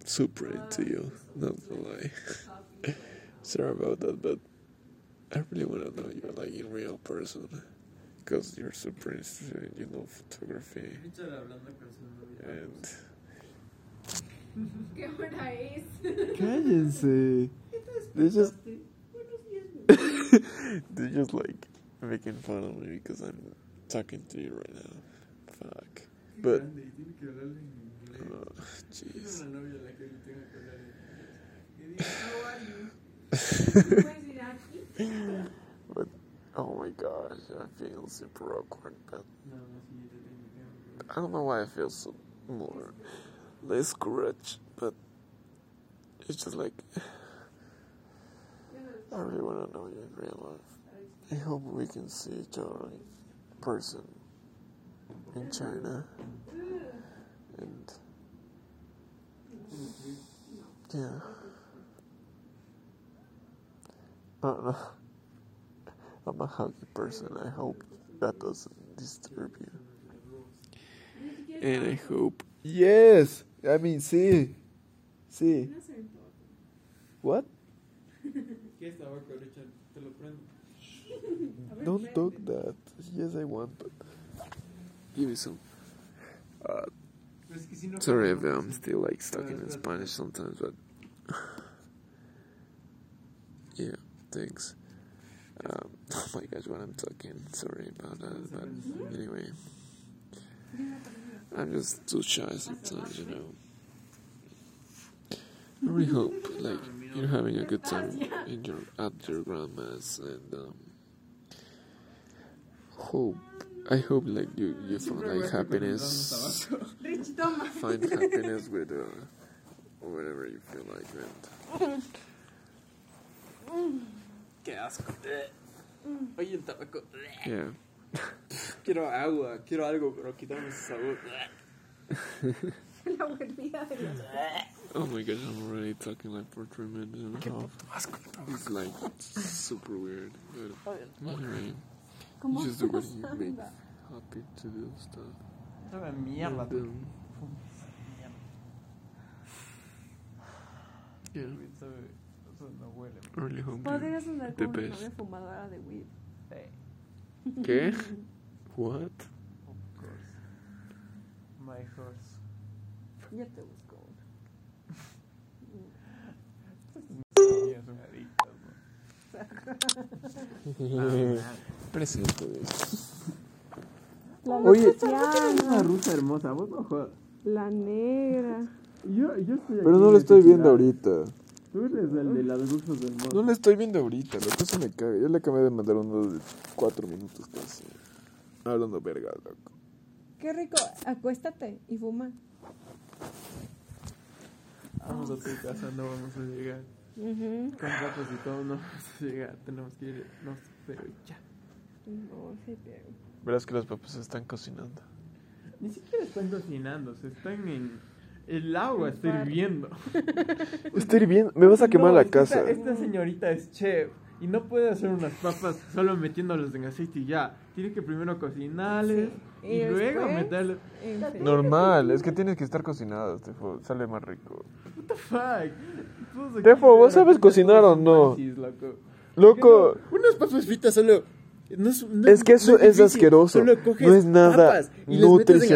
super into you, not gonna lie. Sorry about that, but I really want to know you like in real person. Because you're super interested in, you know, photography. Richard hablando con su novia. And. ¿Qué hora es? Cállense. They just. They're just like making fun of me because I'm talking to you right now. Fuck. But. Grande, y tiene que hablarle en inglés. Oh, Tiene jeez. una novia a la que le tengo que hablar en inglés. Que diga, how are you? ¿Puedes ir aquí? But. Oh my gosh, I feel super awkward, but. No, no, sí, yo tengo que I don't know why I feel so more less courage, but it's just like I really want to know you in real life. I hope we can see each other in person in China, and yeah, Uh, I'm a huggy person. I hope that doesn't disturb you. And I hope. Yes! I mean, see. See. What? ¿Qué es tabaco, Richard? Te lo prendo. Don't talk that. Yes, I want, but. Give me some. Uh, Es que si no sorry if I'm still like stuck in Spanish sometimes, but. yeah, thanks. Um, oh my gosh, when I'm talking, sorry about that, but anyway. I'm just too shy sometimes, you know. I really hope, like, you're having a good time in your at your grandma's, and um, hope I hope like you you find like happiness, find happiness with uh, whatever you feel like, and Qué asco. Oye, el tabaco. yeah. Quiero agua, quiero algo, pero quítame ese sabor. La volvía de los... Oh my gosh, I'm already talking like for three minutes and a half. It's like super weird, but anyway, you just do what you make happy to do stuff. Sabe mierda. And, um, yeah, Sabe, eso no really hope Podrías andar the una best. novia fumadora de weed. ¿Qué? What? Of course. My horse. Ya te busco. Niñas son adictas, ¿no? Presente. La Oye. Una rusa hermosa, vos no jodas. La negra. Yo, yo estoy Pero no lo estoy viendo ahorita. Tú eres el de las rusas hermosas. No lo estoy viendo ahorita, lo que se me caga. Yo le acabé de mandar uno de cuatro minutos casi. Hablando verga, loco. Qué rico. Acuéstate y fuma. Vamos a tu casa, no vamos a llegar. Con ratos y todo, no vamos a llegar. Tenemos que ir. No, pero ya. No, sí, pero... Verás que los papás están cocinando. Ni siquiera están cocinando, se están en. El agua está hirviendo. Estoy bien, me vas a quemar No, la casa. Esta, esta señorita es chef y no puede hacer unas papas solo metiéndolas en aceite y ya. Tiene que primero cocinarles Sí. y, Y luego. En Normal, es que tienes que estar cocinado, tipo, sale más rico. The fuck? Tefo, ¿vos sabes cocinar o no? loco. Unas papas fritas solo. No es, no es que eso no es difícil, asqueroso. solo coges No es nada papas y les metes en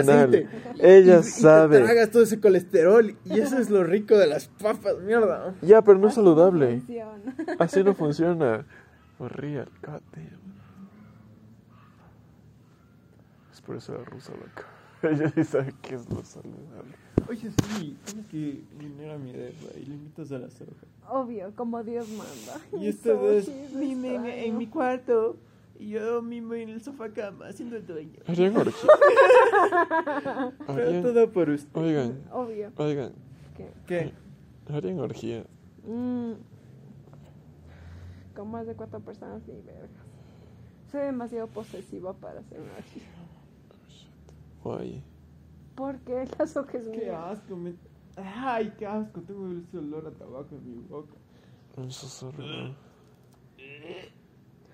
nutricional. Ella Y- y te sabe. tragas todo ese colesterol y eso es lo rico de las papas, mierda. Ya, pero no es saludable. Así no funciona. For real, god damn. Es por eso la rusa, loco. Ella sí sabe qué es lo saludable. Oye, sí, tienes que venir a mi depa y le invitas a la soja. Obvio, como Dios manda. Y Sochi, mimen extraño. en mi cuarto y yo mimo en el sofá cama haciendo el dueño. Harían orgía. Pero todo por usted. Oigan, Obvio. oigan, ¿Qué? ¿Qué? harían orgía. Mm. Con más de cuatro personas ni vergas. Soy demasiado posesiva para hacer una orgía. Guay. Porque las hojas Qué asco, me... Ay, qué asco, tengo ese olor a tabaco en mi boca. Un susurro.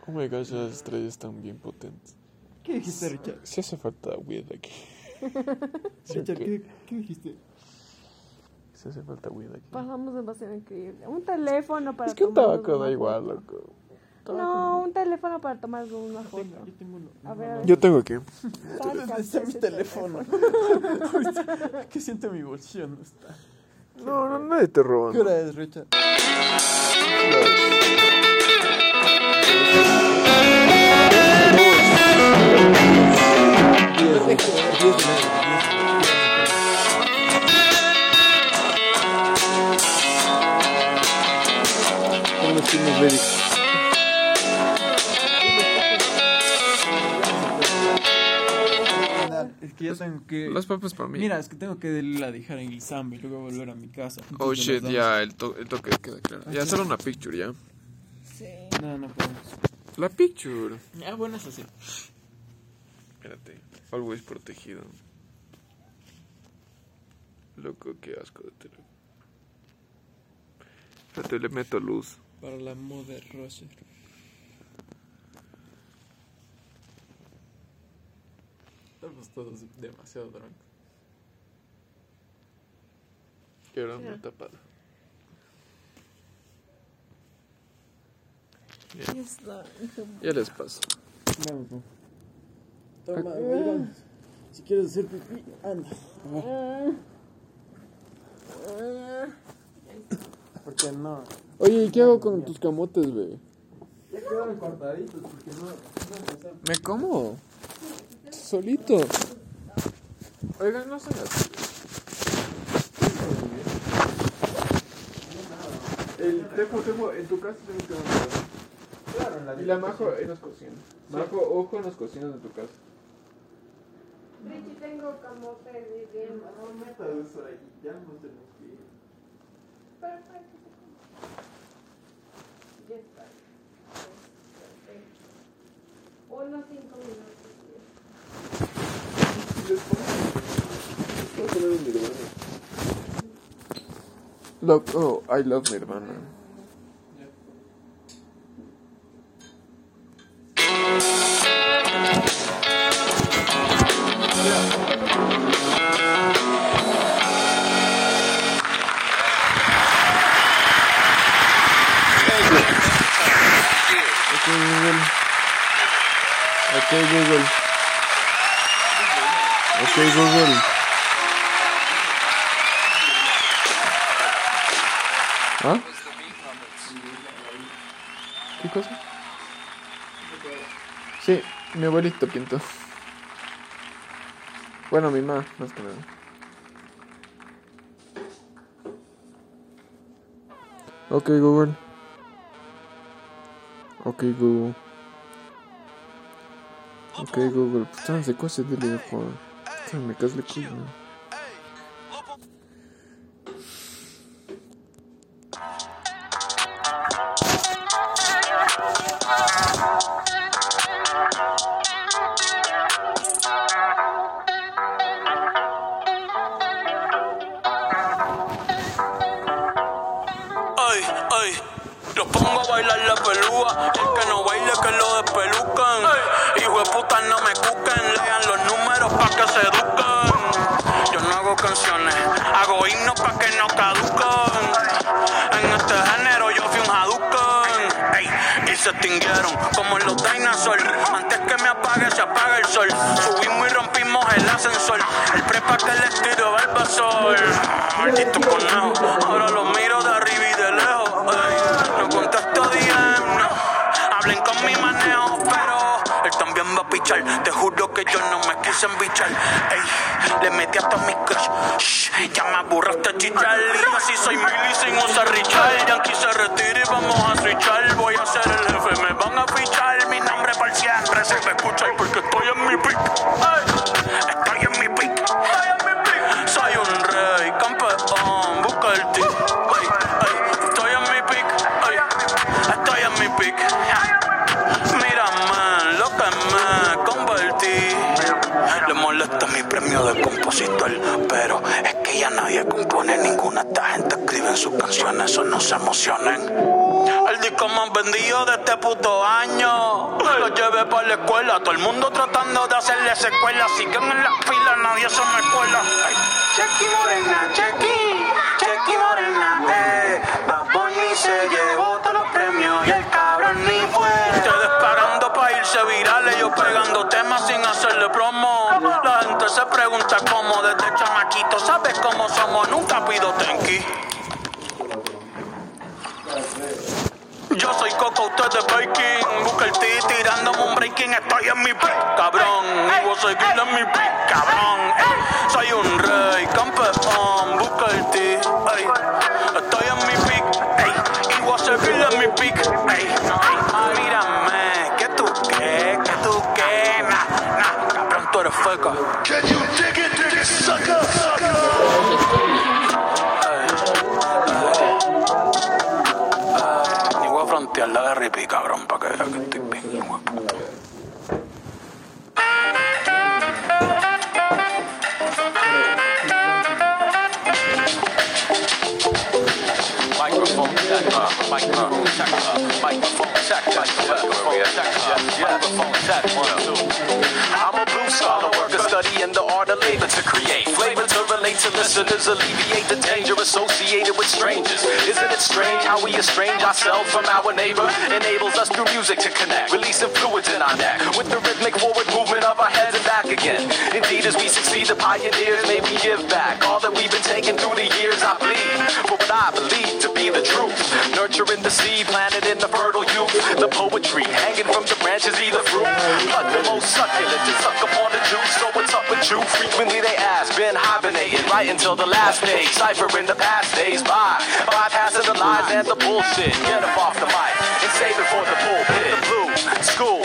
Oh my gosh, las estrellas están bien potentes. ¿Qué dijiste, Richard? Si hace falta weed aquí. Richard, ¿qué, qué dijiste? Si hace falta weed aquí. Pasamos demasiado increíble. Un teléfono para Es que un tabaco da igual, loco. No, un teléfono para tomar una foto. Yo tengo uno. A ver, Yo tengo aquí. sácate Está mi teléfono. ¿Qué siento mi bolsillo? No está. No, no, nadie te roba. ¿Qué hora es, Richard? Que ya tengo que. Las papas para mí. Mira, es que tengo que la dejar en Guisamba y luego volver a mi casa. Oh shit, ya, el, to el toque queda claro. Ya, hacer una picture, ya. damos. No, no podemos. La picture. Ah, bueno, eso sí. Espérate. Always protegido. Loco, qué asco de tele. Espérate, le meto luz. Para la Mother Roger. Estamos todos demasiado drunk. Quiero una tapada. Ya. Ya les paso. Vamos, vamos. Toma, mira. Si quieres hacer pipí, anda. ¿Por qué no? Oye, ¿y qué hago con tus camotes, bebé? Ya quedaron cortaditos porque no. ¿Me como? Solito. Oigan, no así. El Tefo, Tefo, en tu casa tengo que mandar. Claro, en la Y la Majo en las cocinas. Majo, ojo en las cocinas de tu casa. Richie, tengo camote viviendo. No metas eso ahí, ya nos tenemos que ir. Pero para que se coma. Ya está. Unos cinco minutos. Look, oh, I love Nirvana. Mi abuelito pintó. Bueno, mi mamá, más que nada. Ok, Google. Ok, Google. Ok, Google. Quoi ce délire, quoi Putain, me casse les irse virales, yo pegando temas sin hacerle promo. La gente se pregunta cómo desde chamaquito, ¿sabes cómo somos? Nunca pido tenki. Yo soy Coco, usted es Baking. Busca el T tirándome un breaking. Estoy en mi pick, cabrón. Y voy a seguir en mi pick, cabrón. Soy un rey, campeón. Busca el T. ey. Estoy en mi pick, Can you dig it, dig it, sucker, sucker? Ni voy a frontear la de cabrón, para que vea que estoy bien, hijo de puta. Microphone check, microphone check, microphone I'm a blue scholar, worker studying the art of labor to create flavor to relate to listeners, alleviate the danger associated with strangers. Isn't it strange how we estrange ourselves from our neighbor? Enables us through music to connect, releasing fluids in our neck with the rhythmic forward movement of our heads and back again. Indeed, as we succeed, the pioneers may we give back all that we've been taking through the years. I bleed for what I believe to be the truth, nurturing the seed planted in the fertile youth. The poetry hanging from the branches, either fruit, but the most succulent to suck upon the juice. So what's up with you? Frequently they ask, been hibernating right until the last page, ciphering the past days by, bypassing the lies and the bullshit. Get up off the mic and save it for the pulpit. The blue school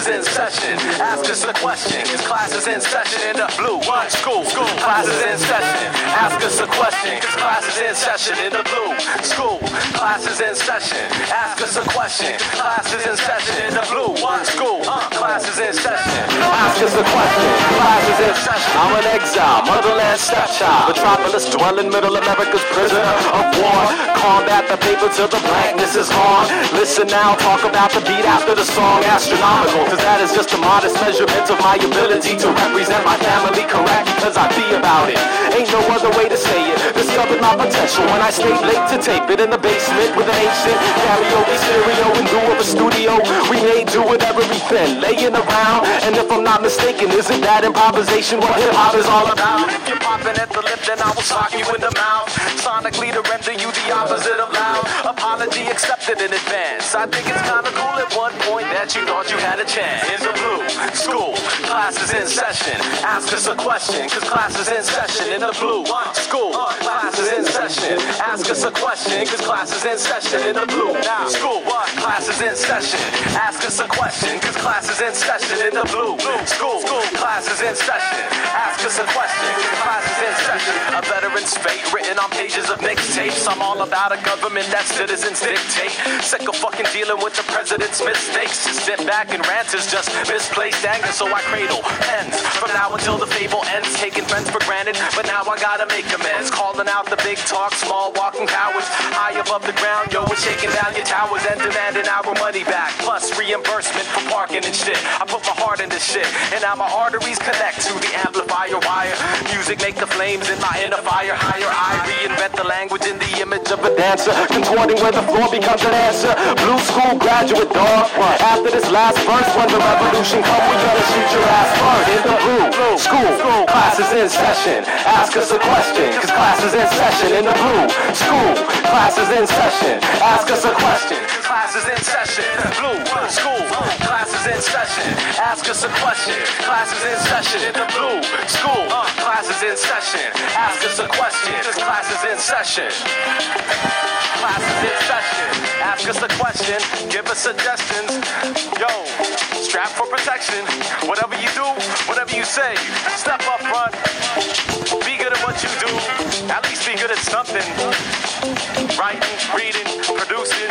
classes in session. Ask us a question, cause class is in session in the blue one school. School classes in session. Ask us a question, cause class is in session in the blue school. Classes in session. Ask us a question. Classes in session in the blue one school. Classes in session. Ask us a question. Classes in session. I'm an exile, motherland stepchild. Metropolis dwelling, middle America's prisoner of war. Combat the paper till the blackness is gone. Listen now, talk about the beat after the song. Astronomical, cause that is just a modest measurement of my ability to represent my family correct because I be about it. Ain't no other way to say it. Discovered my potential when I stayed late to tape it in the basement with an ancient karaoke stereo in lieu of a studio. We made do with everything laying around. And if I'm not mistaken, isn't that improvisation what hip hop is all about? If you're popping at the lip, then I will sock you in the mouth. Sonically to render you the opposite of loud. Apology accepted in advance. I think it's kinda cool at one point that you thought you had a chance. In the blue school, classes in session. Ask us a question, cause class is in session. In the blue school, classes in session. Ask us a question, cause class is in session. In the blue school, classes in session. Ask us a question, cause class is in session. In the blue school, classes in session. Ask us a question, Fate written on pages of mixtapes. I'm all about a government that citizens dictate. Sick of fucking dealing with the president's mistakes. Just sit back and rant is just misplaced anger, so I cradle pens from now until the fable ends. Taking friends for granted, but now I gotta make amends. Calling out the big talk, small walking cowards. High above the ground, yo, we're shaking down your towers and demanding our money back. Plus reimbursement for parking and shit. I put my heart into shit, and now my arteries connect to the amplifier wire. Music make the flames in my inner fire higher. I reinvent the language in the image of a dancer, contorting where the floor becomes an answer. Blue school graduate dog. After this last verse, when the revolution comes, we gonna shoot your ass first. In the blue school, classes in session. Ask us a question, cause class is in session. In the blue school, classes in session. Ask us a question, cause class is in session. Blue school, classes in session. Ask us a question, class is in session. In the blue school, classes in session. Ask us a question, cause class is in session. Class is in session. Ask us a question, give us suggestions. Yo, strap for protection. Whatever you do, whatever you say, step up front. Be good at what you do. At least be good at something. Writing, reading, producing,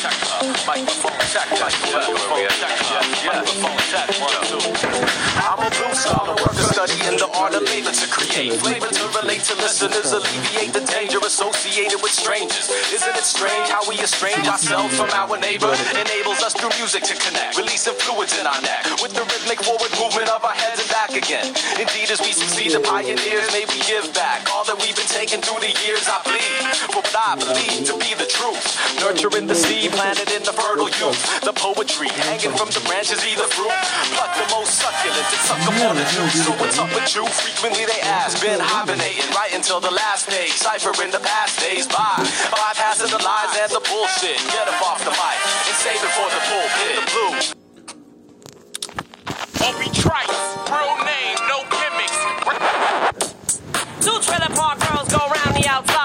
check, uh, microphone check, microphone check, microphone check, one, two. I'm a blue scholar, work to study in the art of labor to create flavor to relate to listeners, alleviate the danger associated with strangers. Isn't it strange how we estrange ourselves from our neighbor? Enables us through music to connect, releasing fluids in our neck with the rhythmic forward movement of our heads and back again. Indeed, as we succeed, the pioneers may we give back all that we've been taking through the years. I bleed for what I believe to be the truth, nurturing the seed planted in the fertile youth. The poetry hanging from the branches, be the fruit. Pluck the most succulent and suck upon the juice. What's up with you? Frequently they ask, been hibernating right until the last day, ciphering the past days by. Bypassing the lies and the bullshit. Get up off the mic and save it for the pulpit. The blue. Opie Trice, real name, no gimmicks. Two trailer park girls go round the outside,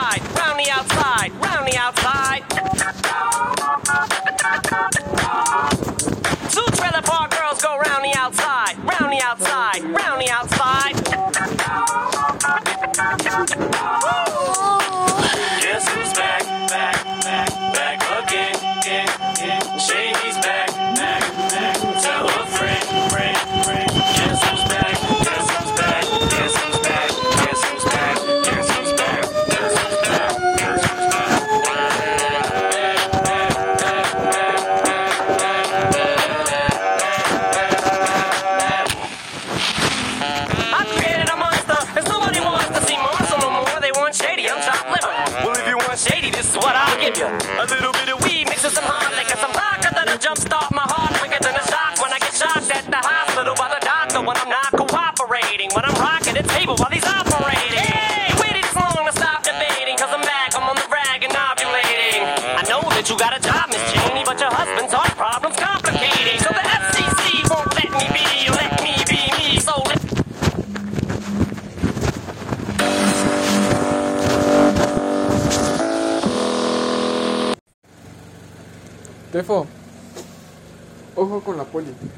con la poli.